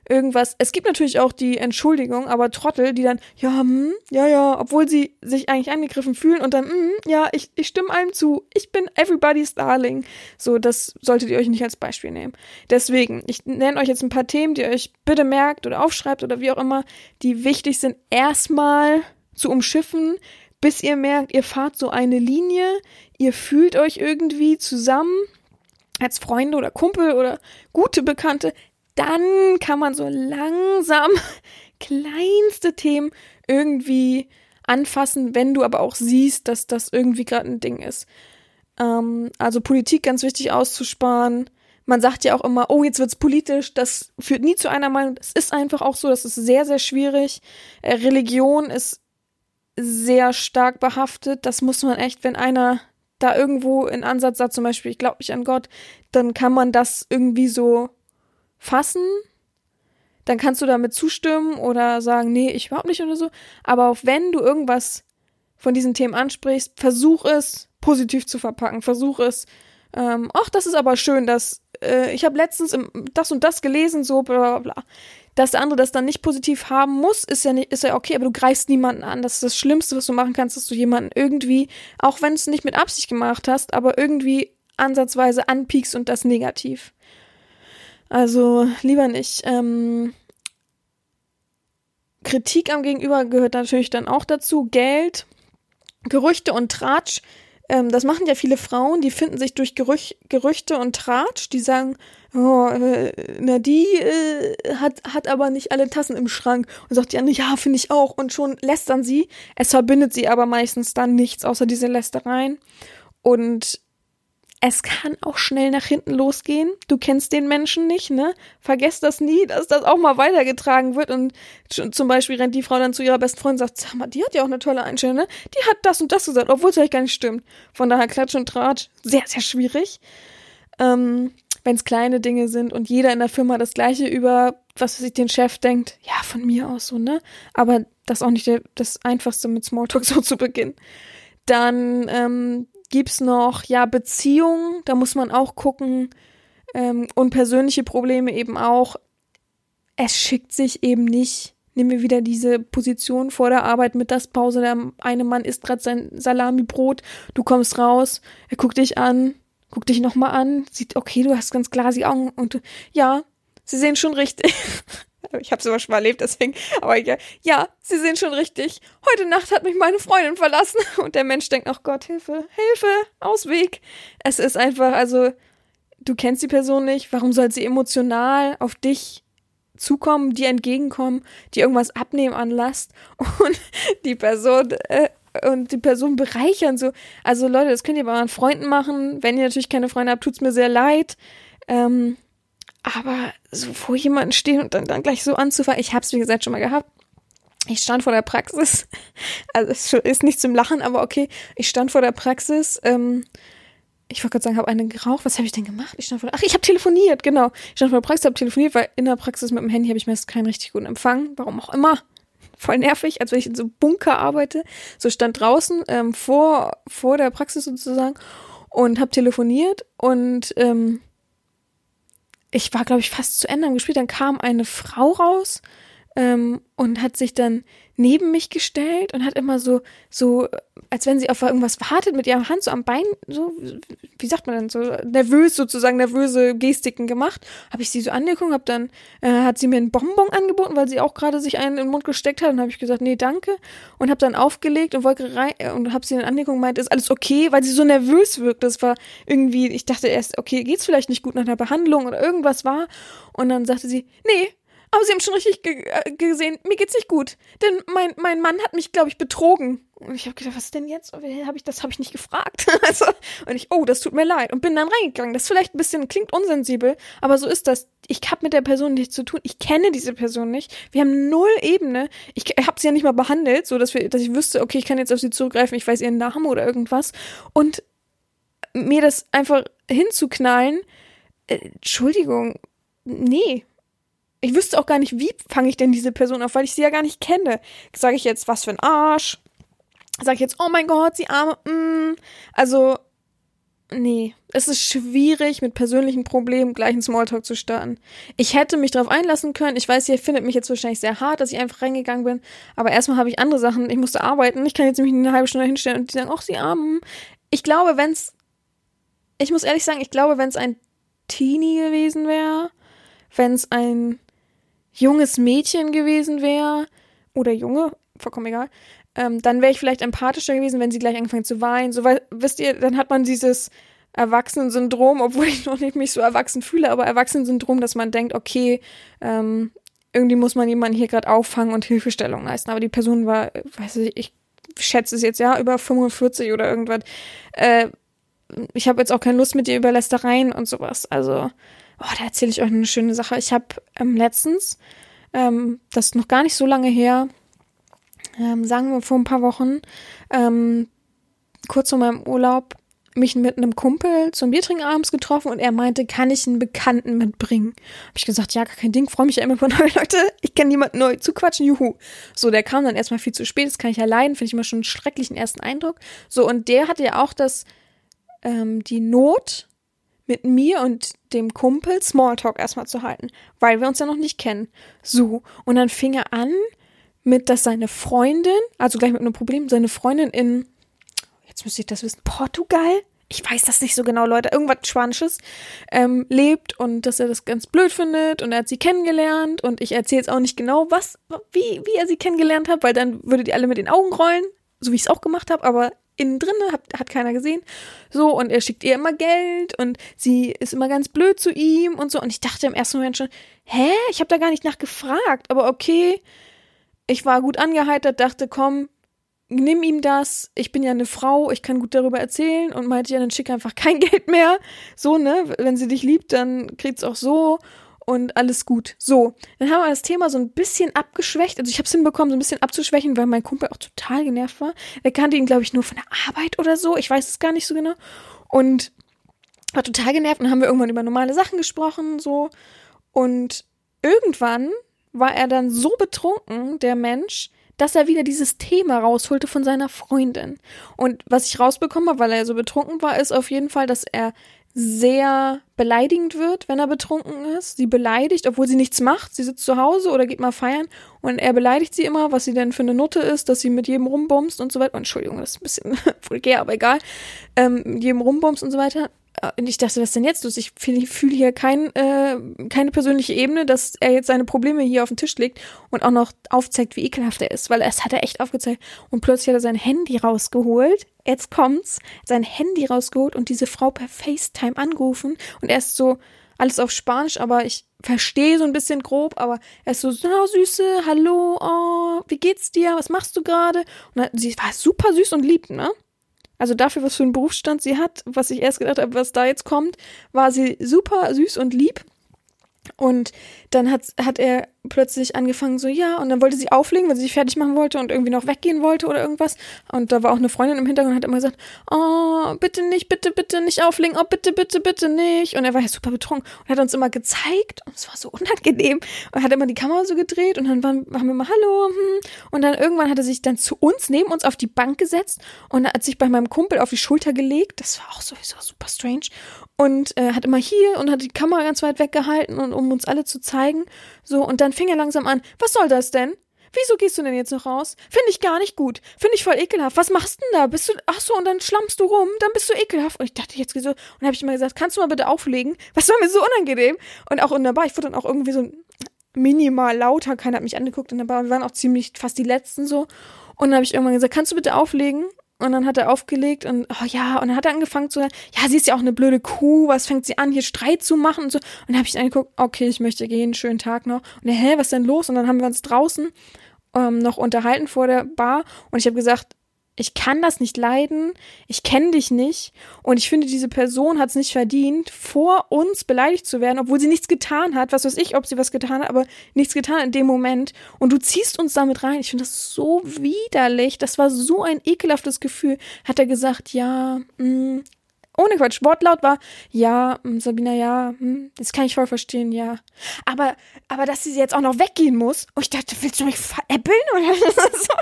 irgendwas. Es gibt natürlich auch die Entschuldigung, aber Trottel, die dann, ja, hm, ja, ja, obwohl sie sich eigentlich angegriffen fühlen und dann, hm, ja, ich, ich stimme allem zu. Ich bin everybody's darling. So, das solltet ihr euch nicht als Beispiel nehmen. Deswegen, ich nenne euch jetzt ein paar Themen, die ihr euch bitte merkt oder aufschreibt oder wie auch immer, die wichtig sind, erstmal zu umschiffen, bis ihr merkt, ihr fahrt so eine Linie, ihr fühlt euch irgendwie zusammen als Freunde oder Kumpel oder gute Bekannte, dann kann man so langsam kleinste Themen irgendwie anfassen, wenn du aber auch siehst, dass das irgendwie gerade ein Ding ist. Ähm, also Politik ganz wichtig auszusparen. Man sagt ja auch immer, oh, jetzt wird's politisch. Das führt nie zu einer Meinung. Das ist einfach auch so. Das ist sehr, sehr schwierig. Äh, Religion ist sehr stark behaftet. Das muss man echt, wenn einer da irgendwo in Ansatz sagt, zum Beispiel, ich glaube nicht an Gott, dann kann man das irgendwie so fassen, dann kannst du damit zustimmen oder sagen, nee, ich überhaupt nicht oder so. Aber auch wenn du irgendwas von diesen Themen ansprichst, versuch es positiv zu verpacken. Versuch es, ähm, ach, das ist aber schön, dass äh, ich habe letztens im, das und das gelesen, so bla bla bla. dass der andere das dann nicht positiv haben muss, ist ja nicht, ist ja okay, aber du greifst niemanden an. Das ist das Schlimmste, was du machen kannst, dass du jemanden irgendwie, auch wenn es nicht mit Absicht gemacht hast, aber irgendwie ansatzweise anpiekst und das negativ. Also lieber nicht. Ähm, Kritik am Gegenüber gehört natürlich dann auch dazu. Geld, Gerüchte und Tratsch. Ähm, das machen ja viele Frauen, die finden sich durch Gerüch Gerüchte und Tratsch, die sagen, oh, äh, na die äh, hat, hat aber nicht alle Tassen im Schrank und sagt die andere, ja, finde ich auch und schon lästern sie. Es verbindet sie aber meistens dann nichts außer diese Lästereien und es kann auch schnell nach hinten losgehen. Du kennst den Menschen nicht, ne? Vergesst das nie, dass das auch mal weitergetragen wird. Und zum Beispiel rennt die Frau dann zu ihrer besten Freundin und sagt, sag mal, die hat ja auch eine tolle Einstellung, ne? Die hat das und das gesagt, obwohl es eigentlich gar nicht stimmt. Von daher Klatsch und Tratsch, sehr, sehr schwierig. Ähm, Wenn es kleine Dinge sind und jeder in der Firma das Gleiche über, was sich den Chef denkt, ja, von mir aus so, ne? Aber das ist auch nicht der, das Einfachste mit Smalltalk so zu beginnen. Dann ähm, gibt's noch, ja, Beziehungen, da muss man auch gucken, ähm, und persönliche Probleme eben auch. Es schickt sich eben nicht. Nehmen wir wieder diese Position vor der Arbeit mit das Pause. Der eine Mann isst gerade sein Salami-Brot. Du kommst raus, er guckt dich an, guckt dich nochmal an, sieht, okay, du hast ganz glasige Augen und ja, sie sehen schon richtig. ich habe sowas schon mal erlebt, deswegen, aber ja, ja, sie sehen schon richtig. Heute Nacht hat mich meine Freundin verlassen und der Mensch denkt, ach Gott, Hilfe, Hilfe, Ausweg. Es ist einfach, also, du kennst die Person nicht, warum soll sie emotional auf dich zukommen, dir entgegenkommen, dir irgendwas abnehmen an Last und die Person äh, und die Person bereichern so. Also Leute, das könnt ihr bei euren Freunden machen. Wenn ihr natürlich keine Freunde habt, tut's mir sehr leid. Ähm, aber so vor jemanden stehen und dann, dann gleich so anzufangen, ich hab's wie gesagt schon mal gehabt. Ich stand vor der Praxis, also es ist nicht zum Lachen, aber okay, ich stand vor der Praxis, ähm, ich wollte gerade sagen, habe eine geraucht. Was habe ich denn gemacht? Ich stand vor der, ach, ich habe telefoniert, genau. Ich stand vor der Praxis, habe telefoniert, weil in der Praxis mit dem Handy habe ich meist keinen richtig guten Empfang. Warum auch immer. Voll nervig, als wenn ich in so Bunker arbeite. So stand draußen ähm, vor vor der Praxis sozusagen und habe telefoniert und ähm, ich war, glaube ich, fast zu Ende am Gespräch. Dann kam eine Frau raus ähm, und hat sich dann neben mich gestellt und hat immer so, so, als wenn sie auf irgendwas wartet, mit ihrer Hand so am Bein, so, wie sagt man denn, so nervös sozusagen, nervöse Gestiken gemacht. Habe ich sie so angeguckt, hab dann, äh, hat sie mir einen Bonbon angeboten, weil sie auch gerade sich einen in den Mund gesteckt hat und habe ich gesagt, nee, danke. Und habe dann aufgelegt und wollte rein, äh, und habe sie dann angeguckt und meinte, ist alles okay, weil sie so nervös wirkt. Das war irgendwie, ich dachte erst, okay, geht's vielleicht nicht gut nach der Behandlung oder irgendwas war. Und dann sagte sie, nee, aber sie haben schon richtig ge äh, gesehen, mir geht's nicht gut. Denn mein, mein Mann hat mich, glaube ich, betrogen. Und ich habe gedacht, was denn jetzt? Hab ich, das habe ich nicht gefragt. also, und ich, oh, das tut mir leid. Und bin dann reingegangen. Das vielleicht ein bisschen klingt unsensibel, aber so ist das. Ich habe mit der Person nichts zu tun. Ich kenne diese Person nicht. Wir haben null Ebene. Ich habe sie ja nicht mal behandelt, so dass wir, dass ich wüsste, okay, ich kann jetzt auf sie zurückgreifen, ich weiß ihren Namen oder irgendwas. Und mir das einfach hinzuknallen, äh, Entschuldigung, nee, ich wüsste auch gar nicht, wie fange ich denn diese Person auf, weil ich sie ja gar nicht kenne. Sage ich jetzt, was für ein Arsch? Sage ich jetzt, oh mein Gott, sie arme, mm. Also, nee, es ist schwierig, mit persönlichen Problemen gleich einen Smalltalk zu starten. Ich hätte mich darauf einlassen können. Ich weiß, ihr findet mich jetzt wahrscheinlich sehr hart, dass ich einfach reingegangen bin. Aber erstmal habe ich andere Sachen. Ich musste arbeiten. Ich kann jetzt nämlich eine halbe Stunde hinstellen und die sagen, ach, sie armen. Ich glaube, wenn's, ich muss ehrlich sagen, ich glaube, wenn es ein Teenie gewesen wäre, wenn es ein junges Mädchen gewesen wäre, oder Junge, vollkommen egal, ähm, dann wäre ich vielleicht empathischer gewesen, wenn sie gleich angefangen zu weinen. So, weil, wisst ihr, dann hat man dieses Erwachsenensyndrom, obwohl ich noch nicht mich so erwachsen fühle, aber Erwachsenensyndrom, dass man denkt, okay, ähm, irgendwie muss man jemanden hier gerade auffangen und Hilfestellung leisten. Aber die Person war, weiß ich, ich schätze es jetzt ja über 45 oder irgendwas. Äh, ich habe jetzt auch keine Lust mit dir über Lästereien und sowas. Also Oh, da erzähle ich euch eine schöne Sache. Ich habe ähm, letztens, ähm, das ist noch gar nicht so lange her, ähm, sagen wir vor ein paar Wochen, ähm, kurz vor meinem Urlaub, mich mit einem Kumpel zum Biertrinken abends getroffen und er meinte, kann ich einen Bekannten mitbringen? Hab ich gesagt, ja, gar kein Ding, freue mich ja immer von neue Leute. Ich kann niemanden neu zuquatschen, juhu. So, der kam dann erstmal viel zu spät, das kann ich ja leiden, finde ich immer schon einen schrecklichen ersten Eindruck. So, und der hatte ja auch das, ähm, die Not, mit mir und dem Kumpel Smalltalk erstmal zu halten, weil wir uns ja noch nicht kennen. So, und dann fing er an mit, dass seine Freundin, also gleich mit einem Problem, seine Freundin in, jetzt müsste ich das wissen, Portugal? Ich weiß das nicht so genau, Leute, irgendwas Spanisches, ähm, lebt und dass er das ganz blöd findet und er hat sie kennengelernt und ich erzähle jetzt auch nicht genau, was, wie, wie er sie kennengelernt hat, weil dann würdet ihr alle mit den Augen rollen, so wie ich es auch gemacht habe, aber innen drin hat, hat keiner gesehen. So, und er schickt ihr immer Geld und sie ist immer ganz blöd zu ihm und so. Und ich dachte im ersten Moment schon, hä? Ich habe da gar nicht nachgefragt, aber okay. Ich war gut angeheitert, dachte, komm, nimm ihm das. Ich bin ja eine Frau, ich kann gut darüber erzählen und meinte, ja, dann schick einfach kein Geld mehr. So, ne? Wenn sie dich liebt, dann kriegt's auch so und alles gut. So, dann haben wir das Thema so ein bisschen abgeschwächt. Also ich habe es hinbekommen, so ein bisschen abzuschwächen, weil mein Kumpel auch total genervt war. Er kannte ihn, glaube ich, nur von der Arbeit oder so. Ich weiß es gar nicht so genau. Und war total genervt und haben wir irgendwann über normale Sachen gesprochen, so. Und irgendwann war er dann so betrunken, der Mensch, dass er wieder dieses Thema rausholte von seiner Freundin. Und was ich rausbekommen habe, weil er so betrunken war, ist auf jeden Fall, dass er sehr beleidigend wird, wenn er betrunken ist. Sie beleidigt, obwohl sie nichts macht. Sie sitzt zu Hause oder geht mal feiern und er beleidigt sie immer, was sie denn für eine Nutte ist, dass sie mit jedem rumbumst und so weiter. Entschuldigung, das ist ein bisschen vulgär, aber egal. Ähm, mit jedem rumbumst und so weiter. Äh, und ich dachte, was denn jetzt los? Ich fühle fühl hier kein, äh, keine persönliche Ebene, dass er jetzt seine Probleme hier auf den Tisch legt und auch noch aufzeigt, wie ekelhaft er ist, weil es hat er echt aufgezeigt. Und plötzlich hat er sein Handy rausgeholt. Jetzt kommt's, sein Handy rausgeholt und diese Frau per FaceTime angerufen und er ist so, alles auf Spanisch, aber ich verstehe so ein bisschen grob, aber er ist so, na, Süße, hallo, oh, wie geht's dir, was machst du gerade? Und sie war super süß und lieb, ne? Also dafür, was für einen Berufsstand sie hat, was ich erst gedacht habe, was da jetzt kommt, war sie super süß und lieb. Und dann hat, hat er plötzlich angefangen, so ja, und dann wollte sie auflegen, weil sie sich fertig machen wollte und irgendwie noch weggehen wollte oder irgendwas. Und da war auch eine Freundin im Hintergrund und hat immer gesagt, oh, bitte nicht, bitte, bitte nicht auflegen, oh, bitte, bitte, bitte nicht. Und er war ja super betrunken und hat uns immer gezeigt und es war so unangenehm. Und hat immer die Kamera so gedreht und dann waren, haben wir mal Hallo. Hm. Und dann irgendwann hat er sich dann zu uns, neben uns auf die Bank gesetzt und hat sich bei meinem Kumpel auf die Schulter gelegt. Das war auch sowieso super strange. Und äh, hat immer hier und hat die Kamera ganz weit weggehalten und um uns alle zu zeigen. So, und dann fing er langsam an, was soll das denn? Wieso gehst du denn jetzt noch raus? Finde ich gar nicht gut. Finde ich voll ekelhaft. Was machst denn da? Bist du, ach so, und dann schlammst du rum, dann bist du ekelhaft. Und ich dachte jetzt so, und habe ich immer gesagt, kannst du mal bitte auflegen? Was war mir so unangenehm? Und auch wunderbar, ich wurde dann auch irgendwie so minimal lauter, keiner hat mich angeguckt in der Bar, wir waren auch ziemlich fast die Letzten so. Und dann habe ich irgendwann gesagt, kannst du bitte auflegen? Und dann hat er aufgelegt und, oh ja, und dann hat er angefangen zu sagen, ja, sie ist ja auch eine blöde Kuh, was fängt sie an, hier Streit zu machen und so. Und dann habe ich angeguckt, okay, ich möchte gehen, schönen Tag noch. Und er, hä, was denn los? Und dann haben wir uns draußen ähm, noch unterhalten vor der Bar und ich habe gesagt, ich kann das nicht leiden, ich kenne dich nicht. Und ich finde, diese Person hat es nicht verdient, vor uns beleidigt zu werden, obwohl sie nichts getan hat, was weiß ich, ob sie was getan hat, aber nichts getan in dem Moment. Und du ziehst uns damit rein. Ich finde das so widerlich, das war so ein ekelhaftes Gefühl. Hat er gesagt, ja, mh, mm, ohne Quatsch, Wortlaut war, ja, hm, Sabina, ja, hm, das kann ich voll verstehen, ja. Aber, aber dass sie jetzt auch noch weggehen muss, und ich dachte, willst du mich veräppeln? Oder so?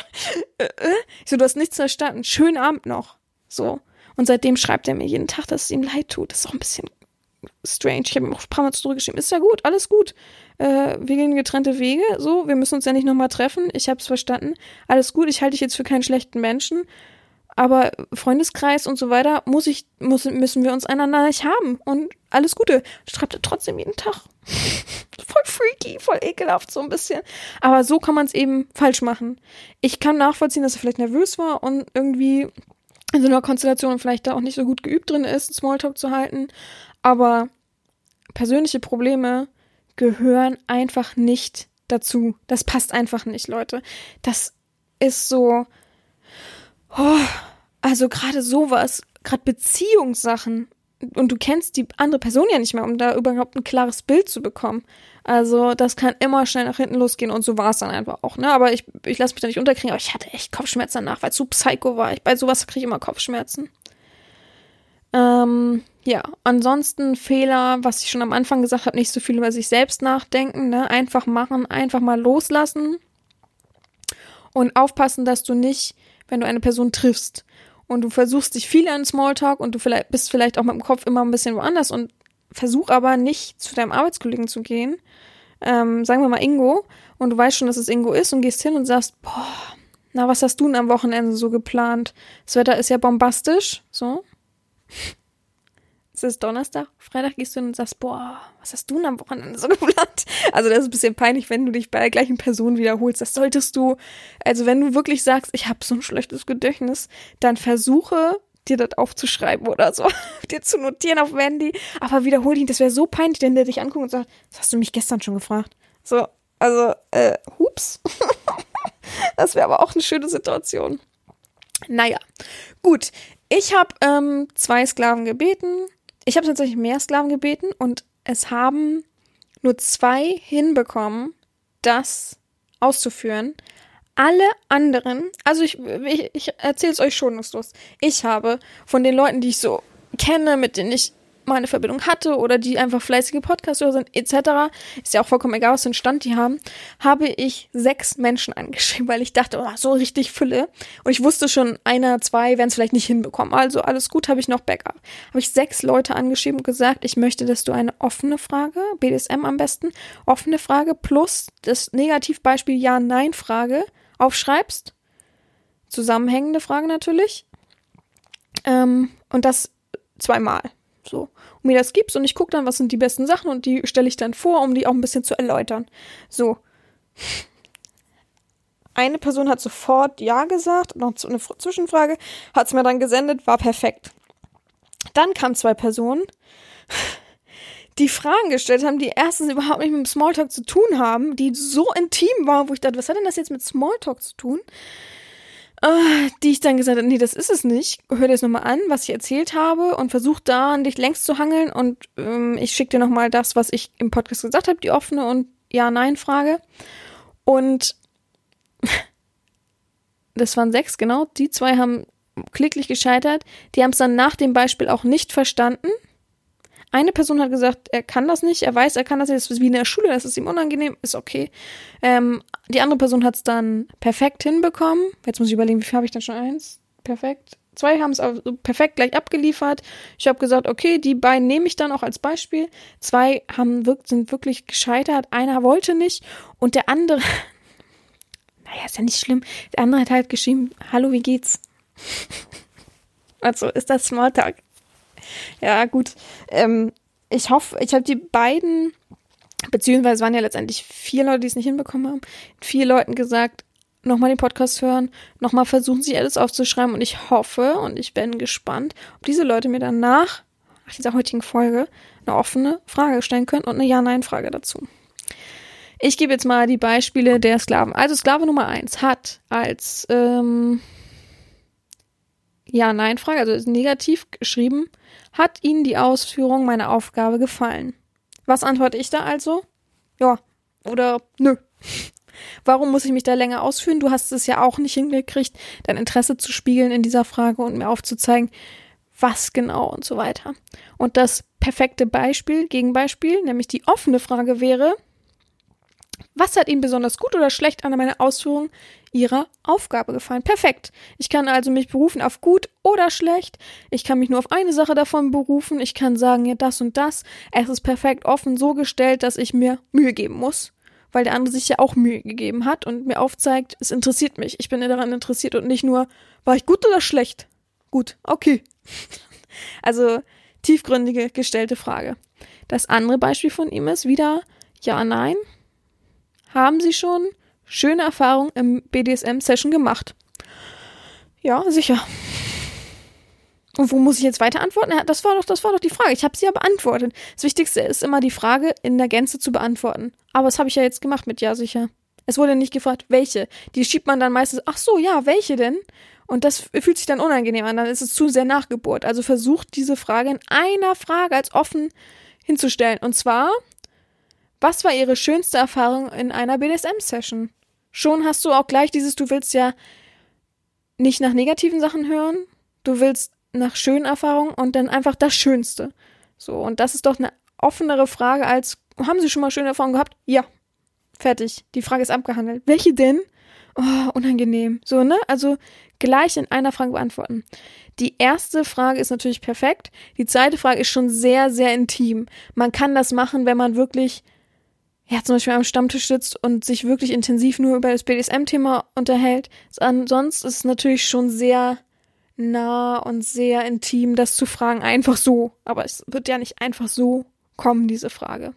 Äh, äh? Ich so, du hast nichts verstanden. Schönen Abend noch. So. Und seitdem schreibt er mir jeden Tag, dass es ihm leid tut. Das ist auch ein bisschen strange. Ich habe ihm auch ein paar Mal zurückgeschrieben. Ist ja gut, alles gut. Äh, wir gehen getrennte Wege. So, wir müssen uns ja nicht nochmal treffen. Ich habe es verstanden. Alles gut. Ich halte dich jetzt für keinen schlechten Menschen aber Freundeskreis und so weiter muss ich, muss, müssen wir uns einander nicht haben. Und alles Gute. Schreibt er trotzdem jeden Tag. voll freaky, voll ekelhaft, so ein bisschen. Aber so kann man es eben falsch machen. Ich kann nachvollziehen, dass er vielleicht nervös war und irgendwie in so einer Konstellation vielleicht da auch nicht so gut geübt drin ist, Smalltalk zu halten. Aber persönliche Probleme gehören einfach nicht dazu. Das passt einfach nicht, Leute. Das ist so, Oh, also gerade sowas, gerade Beziehungssachen. Und du kennst die andere Person ja nicht mehr, um da überhaupt ein klares Bild zu bekommen. Also das kann immer schnell nach hinten losgehen und so war es dann einfach auch. Ne? Aber ich, ich lasse mich da nicht unterkriegen, aber ich hatte echt Kopfschmerzen danach, weil es so psycho war. Ich, bei sowas kriege ich immer Kopfschmerzen. Ähm, ja, ansonsten Fehler, was ich schon am Anfang gesagt habe, nicht so viel über sich selbst nachdenken, ne? Einfach machen, einfach mal loslassen und aufpassen, dass du nicht wenn du eine Person triffst und du versuchst dich viel an Smalltalk und du vielleicht, bist vielleicht auch mit dem Kopf immer ein bisschen woanders und versuch aber nicht zu deinem Arbeitskollegen zu gehen, ähm, sagen wir mal Ingo, und du weißt schon, dass es Ingo ist und gehst hin und sagst, boah, na, was hast du denn am Wochenende so geplant? Das Wetter ist ja bombastisch, so. Ist Donnerstag, Freitag gehst du hin und sagst, boah, was hast du denn am Wochenende so geplant? Also das ist ein bisschen peinlich, wenn du dich bei der gleichen Person wiederholst. Das solltest du, also wenn du wirklich sagst, ich habe so ein schlechtes Gedächtnis, dann versuche dir das aufzuschreiben oder so, dir zu notieren auf dem Handy, aber wiederhol dich, das wäre so peinlich, wenn der dich anguckt und sagt, das hast du mich gestern schon gefragt. So, also, äh, hups. das wäre aber auch eine schöne Situation. Naja, gut. Ich habe ähm, zwei Sklaven gebeten. Ich habe tatsächlich mehr Sklaven gebeten und es haben nur zwei hinbekommen, das auszuführen. Alle anderen, also ich, ich, ich erzähle es euch schonungslos. Ich habe von den Leuten, die ich so kenne, mit denen ich mal eine Verbindung hatte oder die einfach fleißige Podcaster sind, etc., ist ja auch vollkommen egal, was für einen Stand die haben, habe ich sechs Menschen angeschrieben, weil ich dachte, oh, so richtig Fülle. Und ich wusste schon, einer, zwei werden es vielleicht nicht hinbekommen. Also alles gut, habe ich noch Backup. Habe ich sechs Leute angeschrieben und gesagt, ich möchte, dass du eine offene Frage, BDSM am besten, offene Frage plus das Negativbeispiel Ja-Nein-Frage aufschreibst. Zusammenhängende Frage natürlich. Ähm, und das zweimal. So. Und mir das gibst und ich gucke dann, was sind die besten Sachen und die stelle ich dann vor, um die auch ein bisschen zu erläutern. So. Eine Person hat sofort Ja gesagt, noch eine Zwischenfrage, hat es mir dann gesendet, war perfekt. Dann kamen zwei Personen, die Fragen gestellt haben, die erstens überhaupt nicht mit dem Smalltalk zu tun haben, die so intim waren, wo ich dachte, was hat denn das jetzt mit Smalltalk zu tun? Äh, die ich dann gesagt habe, nee, das ist es nicht. Hör dir das nochmal an, was ich erzählt habe und versuch da an dich längst zu hangeln und ähm, ich schicke dir nochmal das, was ich im Podcast gesagt habe, die offene und Ja-Nein-Frage. Und das waren sechs, genau. Die zwei haben klicklich gescheitert. Die haben es dann nach dem Beispiel auch nicht verstanden. Eine Person hat gesagt, er kann das nicht, er weiß, er kann das nicht, das ist wie in der Schule, das ist ihm unangenehm, ist okay. Ähm, die andere Person hat es dann perfekt hinbekommen. Jetzt muss ich überlegen, wie viel habe ich dann schon? Eins? Perfekt. Zwei haben es perfekt gleich abgeliefert. Ich habe gesagt, okay, die beiden nehme ich dann auch als Beispiel. Zwei haben, sind wirklich gescheitert. Einer wollte nicht und der andere, naja, ist ja nicht schlimm. Der andere hat halt geschrieben, hallo, wie geht's? also ist das Smalltalk. Ja, gut. Ähm, ich hoffe, ich habe die beiden, beziehungsweise waren ja letztendlich vier Leute, die es nicht hinbekommen haben, vier Leuten gesagt, nochmal den Podcast hören, nochmal versuchen, sich alles aufzuschreiben und ich hoffe und ich bin gespannt, ob diese Leute mir danach, nach dieser heutigen Folge, eine offene Frage stellen können und eine Ja-Nein-Frage dazu. Ich gebe jetzt mal die Beispiele der Sklaven. Also Sklave Nummer eins hat als ähm, Ja-Nein-Frage, also negativ geschrieben, hat Ihnen die Ausführung meiner Aufgabe gefallen? Was antworte ich da also? Ja, oder nö. Warum muss ich mich da länger ausführen? Du hast es ja auch nicht hingekriegt, dein Interesse zu spiegeln in dieser Frage und mir aufzuzeigen, was genau und so weiter. Und das perfekte Beispiel, Gegenbeispiel, nämlich die offene Frage wäre, was hat Ihnen besonders gut oder schlecht an meiner Ausführung Ihrer Aufgabe gefallen? Perfekt. Ich kann also mich berufen auf gut oder schlecht. Ich kann mich nur auf eine Sache davon berufen. Ich kann sagen, ja, das und das. Es ist perfekt offen so gestellt, dass ich mir Mühe geben muss. Weil der andere sich ja auch Mühe gegeben hat und mir aufzeigt, es interessiert mich. Ich bin daran interessiert und nicht nur, war ich gut oder schlecht? Gut, okay. Also tiefgründige gestellte Frage. Das andere Beispiel von ihm ist wieder ja, nein. Haben Sie schon schöne Erfahrungen im BDSM-Session gemacht? Ja, sicher. Und wo muss ich jetzt weiter antworten? Das war doch, das war doch die Frage. Ich habe sie ja beantwortet. Das Wichtigste ist immer die Frage in der Gänze zu beantworten. Aber das habe ich ja jetzt gemacht mit ja sicher. Es wurde nicht gefragt, welche. Die schiebt man dann meistens, ach so, ja, welche denn? Und das fühlt sich dann unangenehm an, dann ist es zu sehr Nachgeburt. Also versucht diese Frage in einer Frage als offen hinzustellen. Und zwar, was war Ihre schönste Erfahrung in einer BDSM-Session? Schon hast du auch gleich dieses, du willst ja nicht nach negativen Sachen hören, du willst nach schönen Erfahrungen und dann einfach das Schönste. So, und das ist doch eine offenere Frage als, haben Sie schon mal schöne Erfahrungen gehabt? Ja. Fertig. Die Frage ist abgehandelt. Welche denn? oh, unangenehm. So, ne? Also gleich in einer Frage beantworten. Die erste Frage ist natürlich perfekt. Die zweite Frage ist schon sehr, sehr intim. Man kann das machen, wenn man wirklich, ja, zum Beispiel am Stammtisch sitzt und sich wirklich intensiv nur über das BDSM-Thema unterhält. Ansonsten ist es natürlich schon sehr nah und sehr intim, das zu fragen, einfach so. Aber es wird ja nicht einfach so kommen, diese Frage.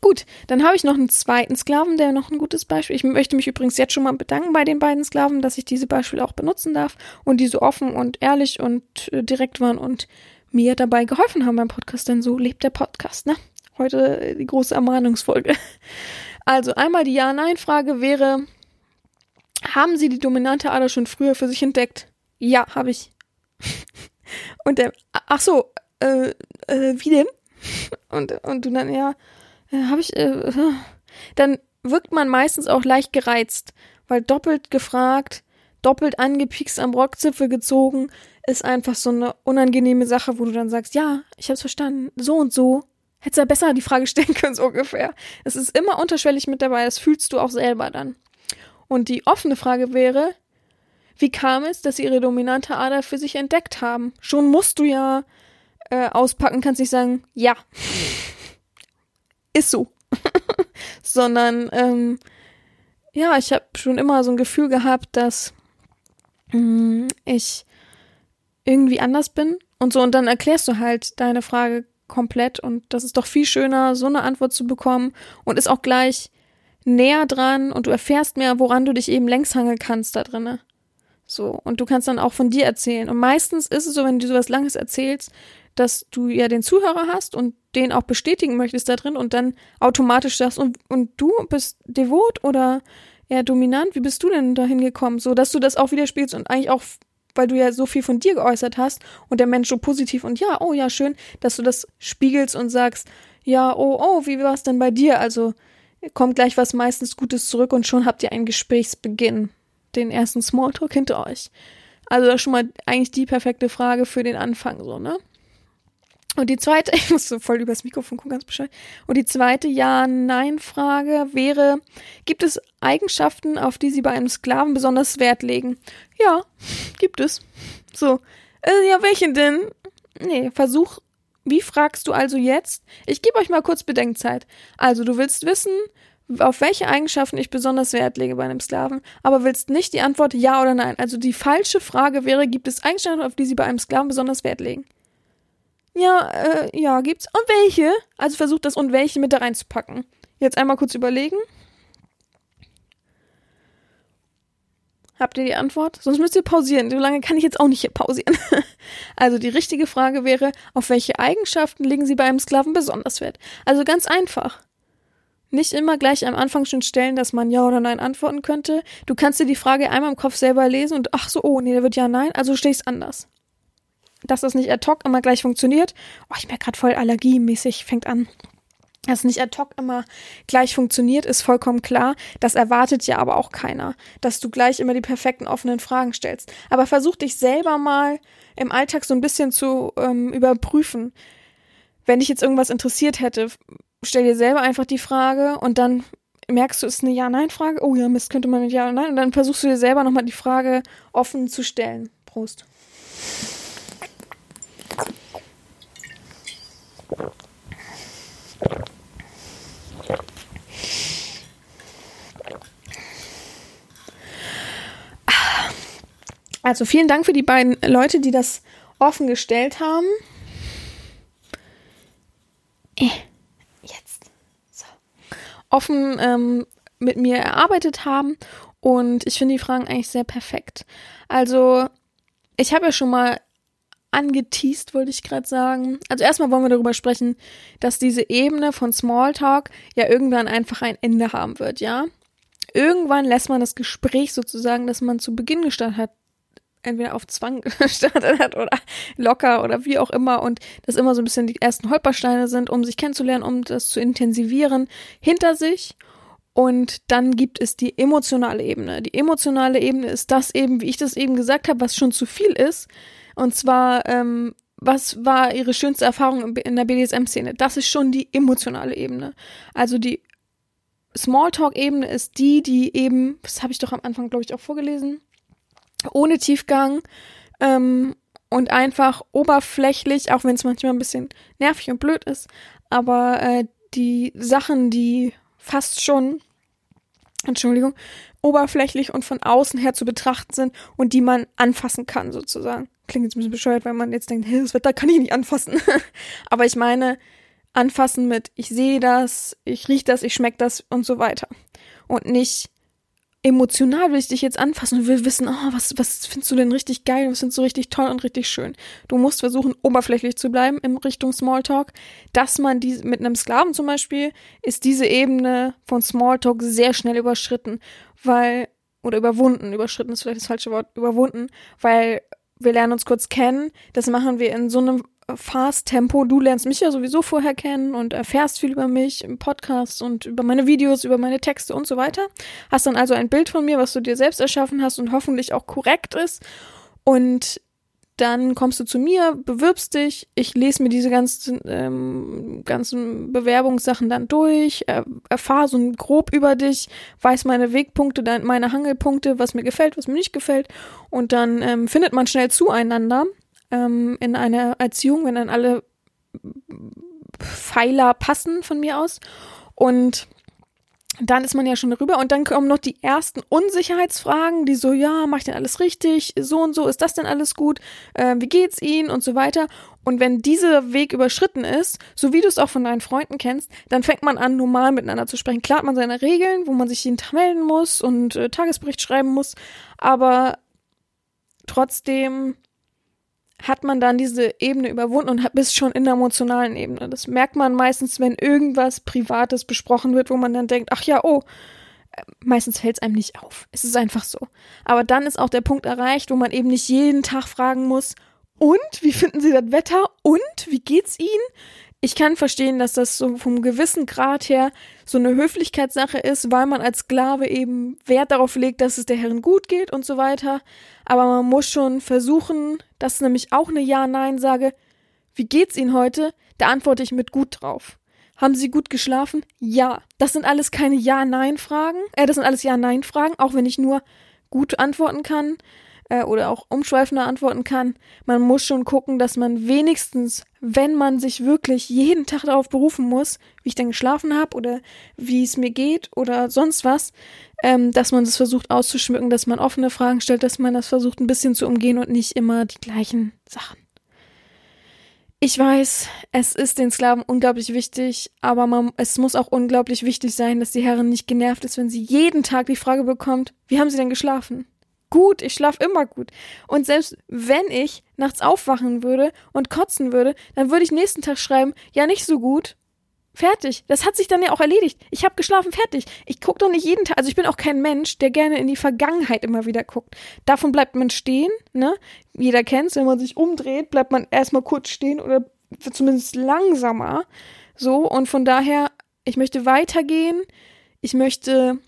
Gut, dann habe ich noch einen zweiten Sklaven, der noch ein gutes Beispiel. Ich möchte mich übrigens jetzt schon mal bedanken bei den beiden Sklaven, dass ich diese Beispiele auch benutzen darf und die so offen und ehrlich und äh, direkt waren und mir dabei geholfen haben beim Podcast, denn so lebt der Podcast, ne? Heute die große Ermahnungsfolge. Also einmal die Ja-Nein-Frage wäre, haben Sie die dominante Ader schon früher für sich entdeckt? Ja, habe ich. Und der, ach so, äh, äh, wie denn? Und, und du dann, ja, äh, habe ich, äh, dann wirkt man meistens auch leicht gereizt, weil doppelt gefragt, doppelt angepiekst am Rockzipfel gezogen, ist einfach so eine unangenehme Sache, wo du dann sagst, ja, ich hab's verstanden, so und so. Hättest du ja besser die Frage stellen können, so ungefähr. Es ist immer unterschwellig mit dabei, das fühlst du auch selber dann. Und die offene Frage wäre, wie kam es, dass sie ihre dominante Ader für sich entdeckt haben? Schon musst du ja äh, auspacken, kannst nicht sagen, ja. Ist so. Sondern, ähm, ja, ich habe schon immer so ein Gefühl gehabt, dass mh, mm, ich irgendwie anders bin und so. Und dann erklärst du halt deine Frage komplett und das ist doch viel schöner, so eine Antwort zu bekommen und ist auch gleich näher dran und du erfährst mehr, woran du dich eben längs hangeln kannst da drinne. So, und du kannst dann auch von dir erzählen. Und meistens ist es so, wenn du sowas Langes erzählst, dass du ja den Zuhörer hast und den auch bestätigen möchtest da drin und dann automatisch sagst, und, und du bist devot oder eher dominant, wie bist du denn da hingekommen? So, dass du das auch widerspielst und eigentlich auch, weil du ja so viel von dir geäußert hast und der Mensch so positiv und ja, oh ja, schön, dass du das spiegelst und sagst, ja, oh, oh, wie war es denn bei dir? Also kommt gleich was meistens Gutes zurück und schon habt ihr einen Gesprächsbeginn den ersten Smalltalk hinter euch. Also das ist schon mal eigentlich die perfekte Frage für den Anfang, so, ne? Und die zweite, ich muss so voll übers Mikrofon gucken, ganz Bescheid. Und die zweite Ja-Nein-Frage wäre, gibt es Eigenschaften, auf die Sie bei einem Sklaven besonders Wert legen? Ja, gibt es. So, äh, ja, welche denn? Nee, Versuch, wie fragst du also jetzt? Ich gebe euch mal kurz Bedenkzeit. Also, du willst wissen, auf welche Eigenschaften ich besonders Wert lege bei einem Sklaven, aber willst nicht die Antwort ja oder nein. Also die falsche Frage wäre, gibt es Eigenschaften, auf die sie bei einem Sklaven besonders Wert legen? Ja, äh, ja, gibt's. Und welche? Also versucht das und welche mit da reinzupacken. Jetzt einmal kurz überlegen. Habt ihr die Antwort? Sonst müsst ihr pausieren. So lange kann ich jetzt auch nicht hier pausieren. also die richtige Frage wäre, auf welche Eigenschaften legen Sie bei einem Sklaven besonders Wert? Also ganz einfach nicht immer gleich am Anfang schon stellen, dass man Ja oder Nein antworten könnte. Du kannst dir die Frage einmal im Kopf selber lesen und ach so, oh, nee, der wird Ja, Nein, also stelle ich anders. Dass das nicht ad hoc immer gleich funktioniert. Oh, ich merke gerade voll allergiemäßig, fängt an. Dass nicht ad hoc immer gleich funktioniert, ist vollkommen klar. Das erwartet ja aber auch keiner, dass du gleich immer die perfekten offenen Fragen stellst. Aber versuch dich selber mal im Alltag so ein bisschen zu ähm, überprüfen. Wenn dich jetzt irgendwas interessiert hätte, stell dir selber einfach die Frage und dann merkst du, es ist eine Ja-Nein-Frage. Oh ja, Mist, könnte man mit Ja oder Nein. Und dann versuchst du dir selber nochmal die Frage offen zu stellen. Prost. Also vielen Dank für die beiden Leute, die das offen gestellt haben. Äh offen ähm, mit mir erarbeitet haben. Und ich finde die Fragen eigentlich sehr perfekt. Also, ich habe ja schon mal angeteased, wollte ich gerade sagen. Also erstmal wollen wir darüber sprechen, dass diese Ebene von Smalltalk ja irgendwann einfach ein Ende haben wird, ja? Irgendwann lässt man das Gespräch sozusagen, das man zu Beginn gestartet hat, entweder auf Zwang gestartet hat oder locker oder wie auch immer und das immer so ein bisschen die ersten Holpersteine sind, um sich kennenzulernen, um das zu intensivieren, hinter sich. Und dann gibt es die emotionale Ebene. Die emotionale Ebene ist das eben, wie ich das eben gesagt habe, was schon zu viel ist. Und zwar, ähm, was war ihre schönste Erfahrung in der BDSM-Szene? Das ist schon die emotionale Ebene. Also die Smalltalk-Ebene ist die, die eben, das habe ich doch am Anfang, glaube ich, auch vorgelesen, ohne Tiefgang ähm, und einfach oberflächlich, auch wenn es manchmal ein bisschen nervig und blöd ist, aber äh, die Sachen, die fast schon, Entschuldigung, oberflächlich und von außen her zu betrachten sind und die man anfassen kann, sozusagen. Klingt jetzt ein bisschen bescheuert, weil man jetzt denkt, hey, das Wetter kann ich nicht anfassen. aber ich meine, anfassen mit, ich sehe das, ich rieche das, ich schmecke das und so weiter. Und nicht emotional will ich dich jetzt anfassen und will wissen, oh, was, was findest du denn richtig geil, was findest du richtig toll und richtig schön. Du musst versuchen, oberflächlich zu bleiben in Richtung Smalltalk. Dass man die, mit einem Sklaven zum Beispiel, ist diese Ebene von Smalltalk sehr schnell überschritten, weil, oder überwunden, überschritten ist vielleicht das falsche Wort, überwunden, weil wir lernen uns kurz kennen. Das machen wir in so einem Fast-Tempo. Du lernst mich ja sowieso vorher kennen und erfährst viel über mich im Podcast und über meine Videos, über meine Texte und so weiter. Hast dann also ein Bild von mir, was du dir selbst erschaffen hast und hoffentlich auch korrekt ist. Und dann kommst du zu mir, bewirbst dich, ich lese mir diese ganzen, ähm, ganzen Bewerbungssachen dann durch, er, erfahre so grob über dich, weiß meine Wegpunkte, meine Hangelpunkte, was mir gefällt, was mir nicht gefällt und dann ähm, findet man schnell zueinander ähm, in einer Erziehung, wenn dann alle Pfeiler passen von mir aus. Und dann ist man ja schon rüber und dann kommen noch die ersten Unsicherheitsfragen, die so, ja, mach ich denn alles richtig? So und so, ist das denn alles gut? Äh, wie geht's Ihnen? Und so weiter. Und wenn dieser Weg überschritten ist, so wie du es auch von deinen Freunden kennst, dann fängt man an, normal miteinander zu sprechen. Klar hat man seine Regeln, wo man sich jeden Tag melden muss und äh, Tagesbericht schreiben muss, aber trotzdem hat man dann diese Ebene überwunden und bist schon in der emotionalen Ebene. Das merkt man meistens, wenn irgendwas Privates besprochen wird, wo man dann denkt, ach ja, oh, äh, meistens fällt es einem nicht auf. Es ist einfach so. Aber dann ist auch der Punkt erreicht, wo man eben nicht jeden Tag fragen muss, und wie finden Sie das Wetter? Und wie geht's Ihnen? ich kann verstehen, dass das so vom gewissen Grad her so eine Höflichkeitssache ist, weil man als Sklave eben Wert darauf legt, dass es der Herrin gut geht und so weiter. Aber man muss schon versuchen, das ist nämlich auch eine Ja-Nein-Sage. Wie geht's Ihnen heute? Da antworte ich mit gut drauf. Haben Sie gut geschlafen? Ja. Das sind alles keine Ja-Nein-Fragen. Äh, das sind alles Ja-Nein-Fragen, auch wenn ich nur gut antworten kann äh, oder auch umschweifender antworten kann. Man muss schon gucken, dass man wenigstens, wenn man sich wirklich jeden Tag darauf berufen muss, wie ich denn geschlafen habe oder wie es mir geht oder sonst was, ähm, dass man das versucht auszuschmücken, dass man offene Fragen stellt, dass man das versucht ein bisschen zu umgehen und nicht immer die gleichen Sachen. Ich weiß, es ist den Sklaven unglaublich wichtig, aber man, es muss auch unglaublich wichtig sein, dass die Herrin nicht genervt ist, wenn sie jeden Tag die Frage bekommt, wie haben sie denn geschlafen? Gut, ich schlaf immer gut. Und selbst wenn ich nachts aufwachen würde und kotzen würde, dann würde ich nächsten Tag schreiben, ja, nicht so gut. Fertig. Das hat sich dann ja auch erledigt. Ich habe geschlafen, fertig. Ich gucke doch nicht jeden Tag. Also ich bin auch kein Mensch, der gerne in die Vergangenheit immer wieder guckt. Davon bleibt man stehen, ne? Jeder kennt's, wenn man sich umdreht, bleibt man erstmal kurz stehen oder zumindest langsamer. So, und von daher, ich möchte weitergehen. Ich möchte,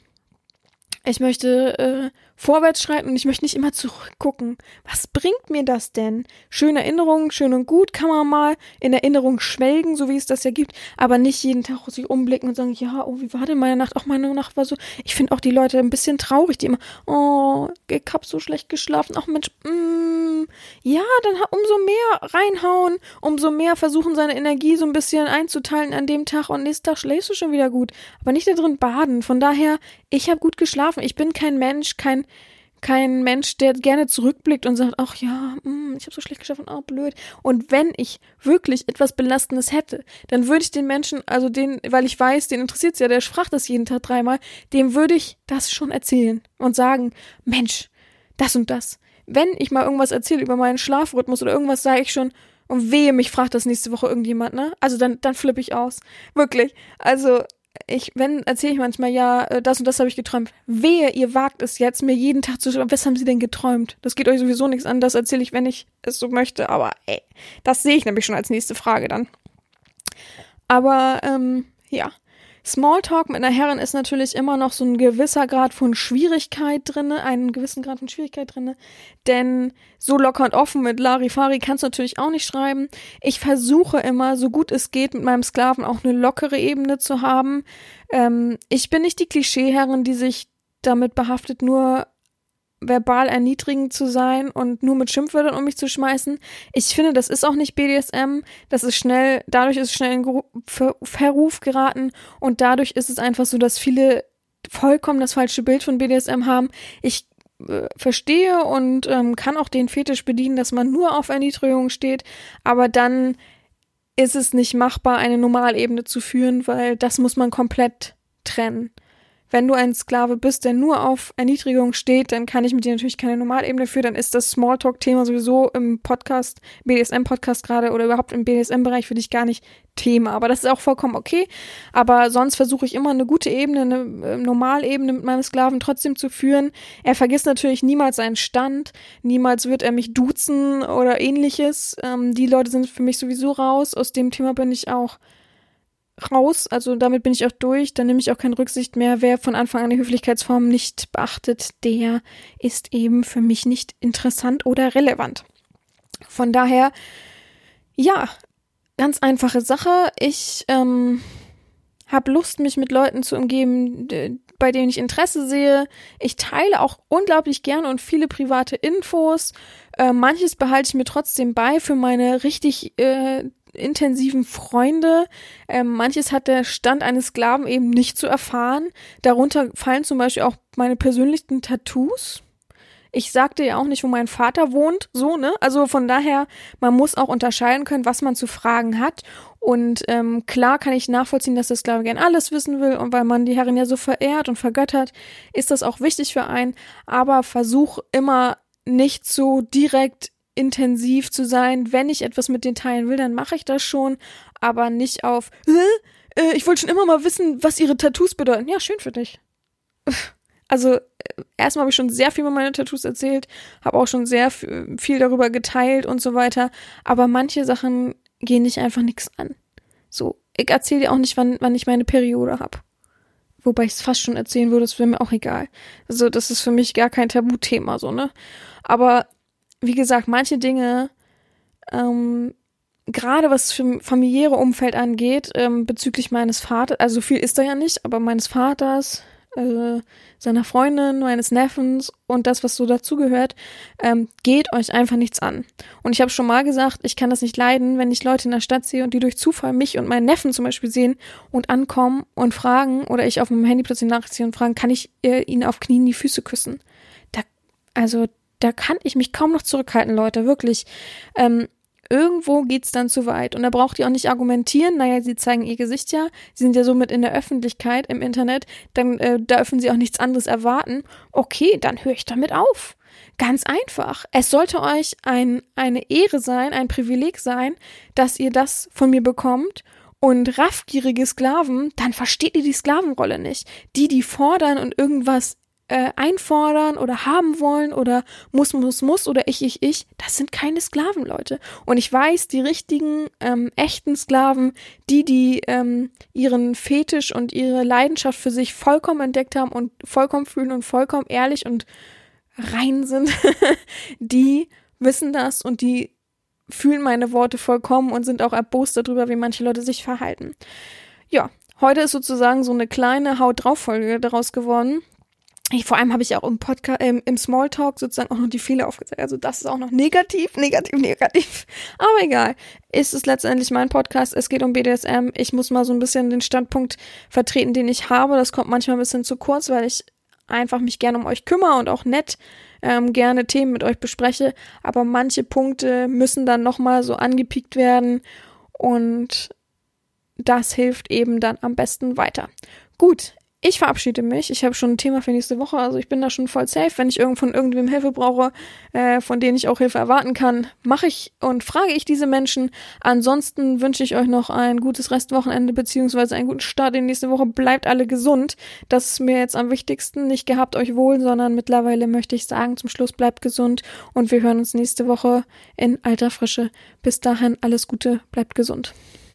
ich möchte äh, vorwärts schreiten und ich möchte nicht immer zurückgucken. Was bringt mir das denn? Schöne Erinnerungen, schön und gut, kann man mal in Erinnerung schwelgen, so wie es das ja gibt, aber nicht jeden Tag sich umblicken und sagen, ja, oh, wie war denn meine Nacht? Auch meine Nacht war so. Ich finde auch die Leute ein bisschen traurig, die immer, oh, ich hab so schlecht geschlafen. Ach Mensch, mm, ja, dann umso mehr reinhauen, umso mehr versuchen, seine Energie so ein bisschen einzuteilen an dem Tag und nächsten Tag schläfst du schon wieder gut. Aber nicht da drin baden. Von daher, ich habe gut geschlafen. Ich bin kein Mensch, kein kein Mensch, der gerne zurückblickt und sagt, ach ja, mh, hm, ich habe so schlecht geschafft, oh blöd. Und wenn ich wirklich etwas Belastendes hätte, dann würde ich den Menschen, also den, weil ich weiß, den interessiert es ja, der fragt das jeden Tag dreimal, dem würde ich das schon erzählen und sagen, Mensch, das und das. Wenn ich mal irgendwas erzähle über meinen Schlafrhythmus oder irgendwas, sage ich schon, und wehe, mich fragt das nächste Woche irgendjemand, ne? Also dann, dann flippe ich aus. Wirklich. Also ich, wenn, erzähle ich manchmal, ja, äh, das und das habe ich geträumt. Wehe, ihr wagt es jetzt, mir jeden Tag zu schreiben, was haben sie denn geträumt? Das geht euch sowieso nichts an, das erzähle ich, wenn ich es so möchte, aber ey, das sehe ich nämlich schon als nächste Frage dann. Aber, ähm, ja, Smalltalk mit einer Herrin ist natürlich immer noch so ein gewisser Grad von Schwierigkeit drinne, einen gewissen Grad von Schwierigkeit drinne, denn so locker und offen mit Larifari kannst du natürlich auch nicht schreiben. Ich versuche immer, so gut es geht, mit meinem Sklaven auch eine lockere Ebene zu haben. Ähm, ich bin nicht die Klischeeherrin, die sich damit behaftet, nur verbal erniedrigend zu sein und nur mit Schimpfwörtern um mich zu schmeißen. Ich finde, das ist auch nicht BDSM. Das ist schnell, dadurch ist es schnell in Ver Verruf geraten und dadurch ist es einfach so, dass viele vollkommen das falsche Bild von BDSM haben. Ich äh, verstehe und ähm, kann auch den Fetisch bedienen, dass man nur auf Erniedrigung steht, aber dann ist es nicht machbar, eine Normalebene zu führen, weil das muss man komplett trennen wenn du ein Sklave bist, der nur auf Erniedrigung steht, dann kann ich mit dir natürlich keine Normalebene führen. Dann ist das Smalltalk-Thema sowieso im Podcast, BDSM-Podcast gerade oder überhaupt im BDSM-Bereich für dich gar nicht Thema. Aber das ist auch vollkommen okay. Aber sonst versuche ich immer eine gute Ebene, eine äh, Normalebene mit meinem Sklaven trotzdem zu führen. Er vergisst natürlich niemals seinen Stand. Niemals wird er mich duzen oder ähnliches. Ähm, die Leute sind für mich sowieso raus. Aus dem Thema bin ich auch raus, also damit bin ich auch durch, dann nehme ich auch keine Rücksicht mehr. Wer von Anfang an die Höflichkeitsform nicht beachtet, der ist eben für mich nicht interessant oder relevant. Von daher, ja, ganz einfache Sache. Ich ähm, habe Lust, mich mit Leuten zu umgeben, bei denen ich Interesse sehe. Ich teile auch unglaublich gerne und viele private Infos. Äh, manches behalte ich mir trotzdem bei für meine richtig äh, intensiven Freunde. Ähm, manches hat der Stand eines Sklaven eben nicht zu erfahren. Darunter fallen zum Beispiel auch meine persönlichen Tattoos. Ich sagte ja auch nicht, wo mein Vater wohnt, so, ne? Also von daher, man muss auch unterscheiden können, was man zu fragen hat. Und ähm, klar kann ich nachvollziehen, dass der Sklave gern alles wissen will und weil man die Herrin ja so verehrt und vergöttert, ist das auch wichtig für einen. Aber versuch immer nicht so direkt intensiv zu sein. Wenn ich etwas mit denen teilen will, dann mache ich das schon, aber nicht auf, äh, ich wollte schon immer mal wissen, was ihre Tattoos bedeuten. Ja, schön für dich. Also, äh, erstmal habe ich schon sehr viel über meine Tattoos erzählt, habe auch schon sehr viel darüber geteilt und so weiter, aber manche Sachen gehen dich einfach nichts an. So, ich erzähle dir auch nicht, wann, wann ich meine Periode habe. Wobei ich es fast schon erzählen würde, das wäre mir auch egal. Also, das ist für mich gar kein Tabuthema, so, ne? Aber wie gesagt, manche Dinge, ähm, gerade was für familiäre Umfeld angeht, ähm, bezüglich meines Vaters, also viel ist da ja nicht, aber meines Vaters, äh, seiner Freundin, meines Neffens und das, was so dazugehört, ähm, geht euch einfach nichts an. Und ich habe schon mal gesagt, ich kann das nicht leiden, wenn ich Leute in der Stadt sehe und die durch Zufall mich und meinen Neffen zum Beispiel sehen und ankommen und fragen oder ich auf meinem Handy plötzlich Nachricht ziehe und fragen, kann ich äh, ihnen auf Knien die Füße küssen? Da, also da kann ich mich kaum noch zurückhalten, Leute, wirklich. Ähm, irgendwo geht's dann zu weit. Und da braucht ihr auch nicht argumentieren, naja, sie zeigen ihr Gesicht ja, sie sind ja somit in der Öffentlichkeit im Internet, dann äh, dürfen sie auch nichts anderes erwarten. Okay, dann höre ich damit auf. Ganz einfach. Es sollte euch ein, eine Ehre sein, ein Privileg sein, dass ihr das von mir bekommt. Und raffgierige Sklaven, dann versteht ihr die Sklavenrolle nicht. Die, die fordern und irgendwas äh, einfordern oder haben wollen oder muss, muss, muss oder ich, ich, ich, das sind keine Sklaven, Leute. Und ich weiß, die richtigen, ähm, echten Sklaven, die, die ähm, ihren Fetisch und ihre Leidenschaft für sich vollkommen entdeckt haben und vollkommen fühlen und vollkommen ehrlich und rein sind, die wissen das und die fühlen meine Worte vollkommen und sind auch erbost darüber, wie manche Leute sich verhalten. Ja, heute ist sozusagen so eine kleine Haut drauf Folge daraus geworden. Ich, vor allem habe ich auch im Podcast, ähm, im Smalltalk sozusagen auch noch die Fehler aufgezeigt. Also das ist auch noch negativ, negativ, negativ. Aber egal. Ist es letztendlich mein Podcast. Es geht um BDSM. Ich muss mal so ein bisschen den Standpunkt vertreten, den ich habe. Das kommt manchmal ein bisschen zu kurz, weil ich einfach mich gerne um euch kümmere und auch nett ähm, gerne Themen mit euch bespreche. Aber manche Punkte müssen dann nochmal so angepiekt werden. Und das hilft eben dann am besten weiter. Gut, ich verabschiede mich. Ich habe schon ein Thema für nächste Woche, also ich bin da schon voll safe. Wenn ich irgend von irgendwem Hilfe brauche, äh, von denen ich auch Hilfe erwarten kann, mache ich und frage ich diese Menschen. Ansonsten wünsche ich euch noch ein gutes Restwochenende beziehungsweise einen guten Start in die nächste Woche. Bleibt alle gesund. Das ist mir jetzt am wichtigsten. Nicht gehabt euch wohl, sondern mittlerweile möchte ich sagen, zum Schluss bleibt gesund und wir hören uns nächste Woche in alter Frische. Bis dahin alles Gute, bleibt gesund.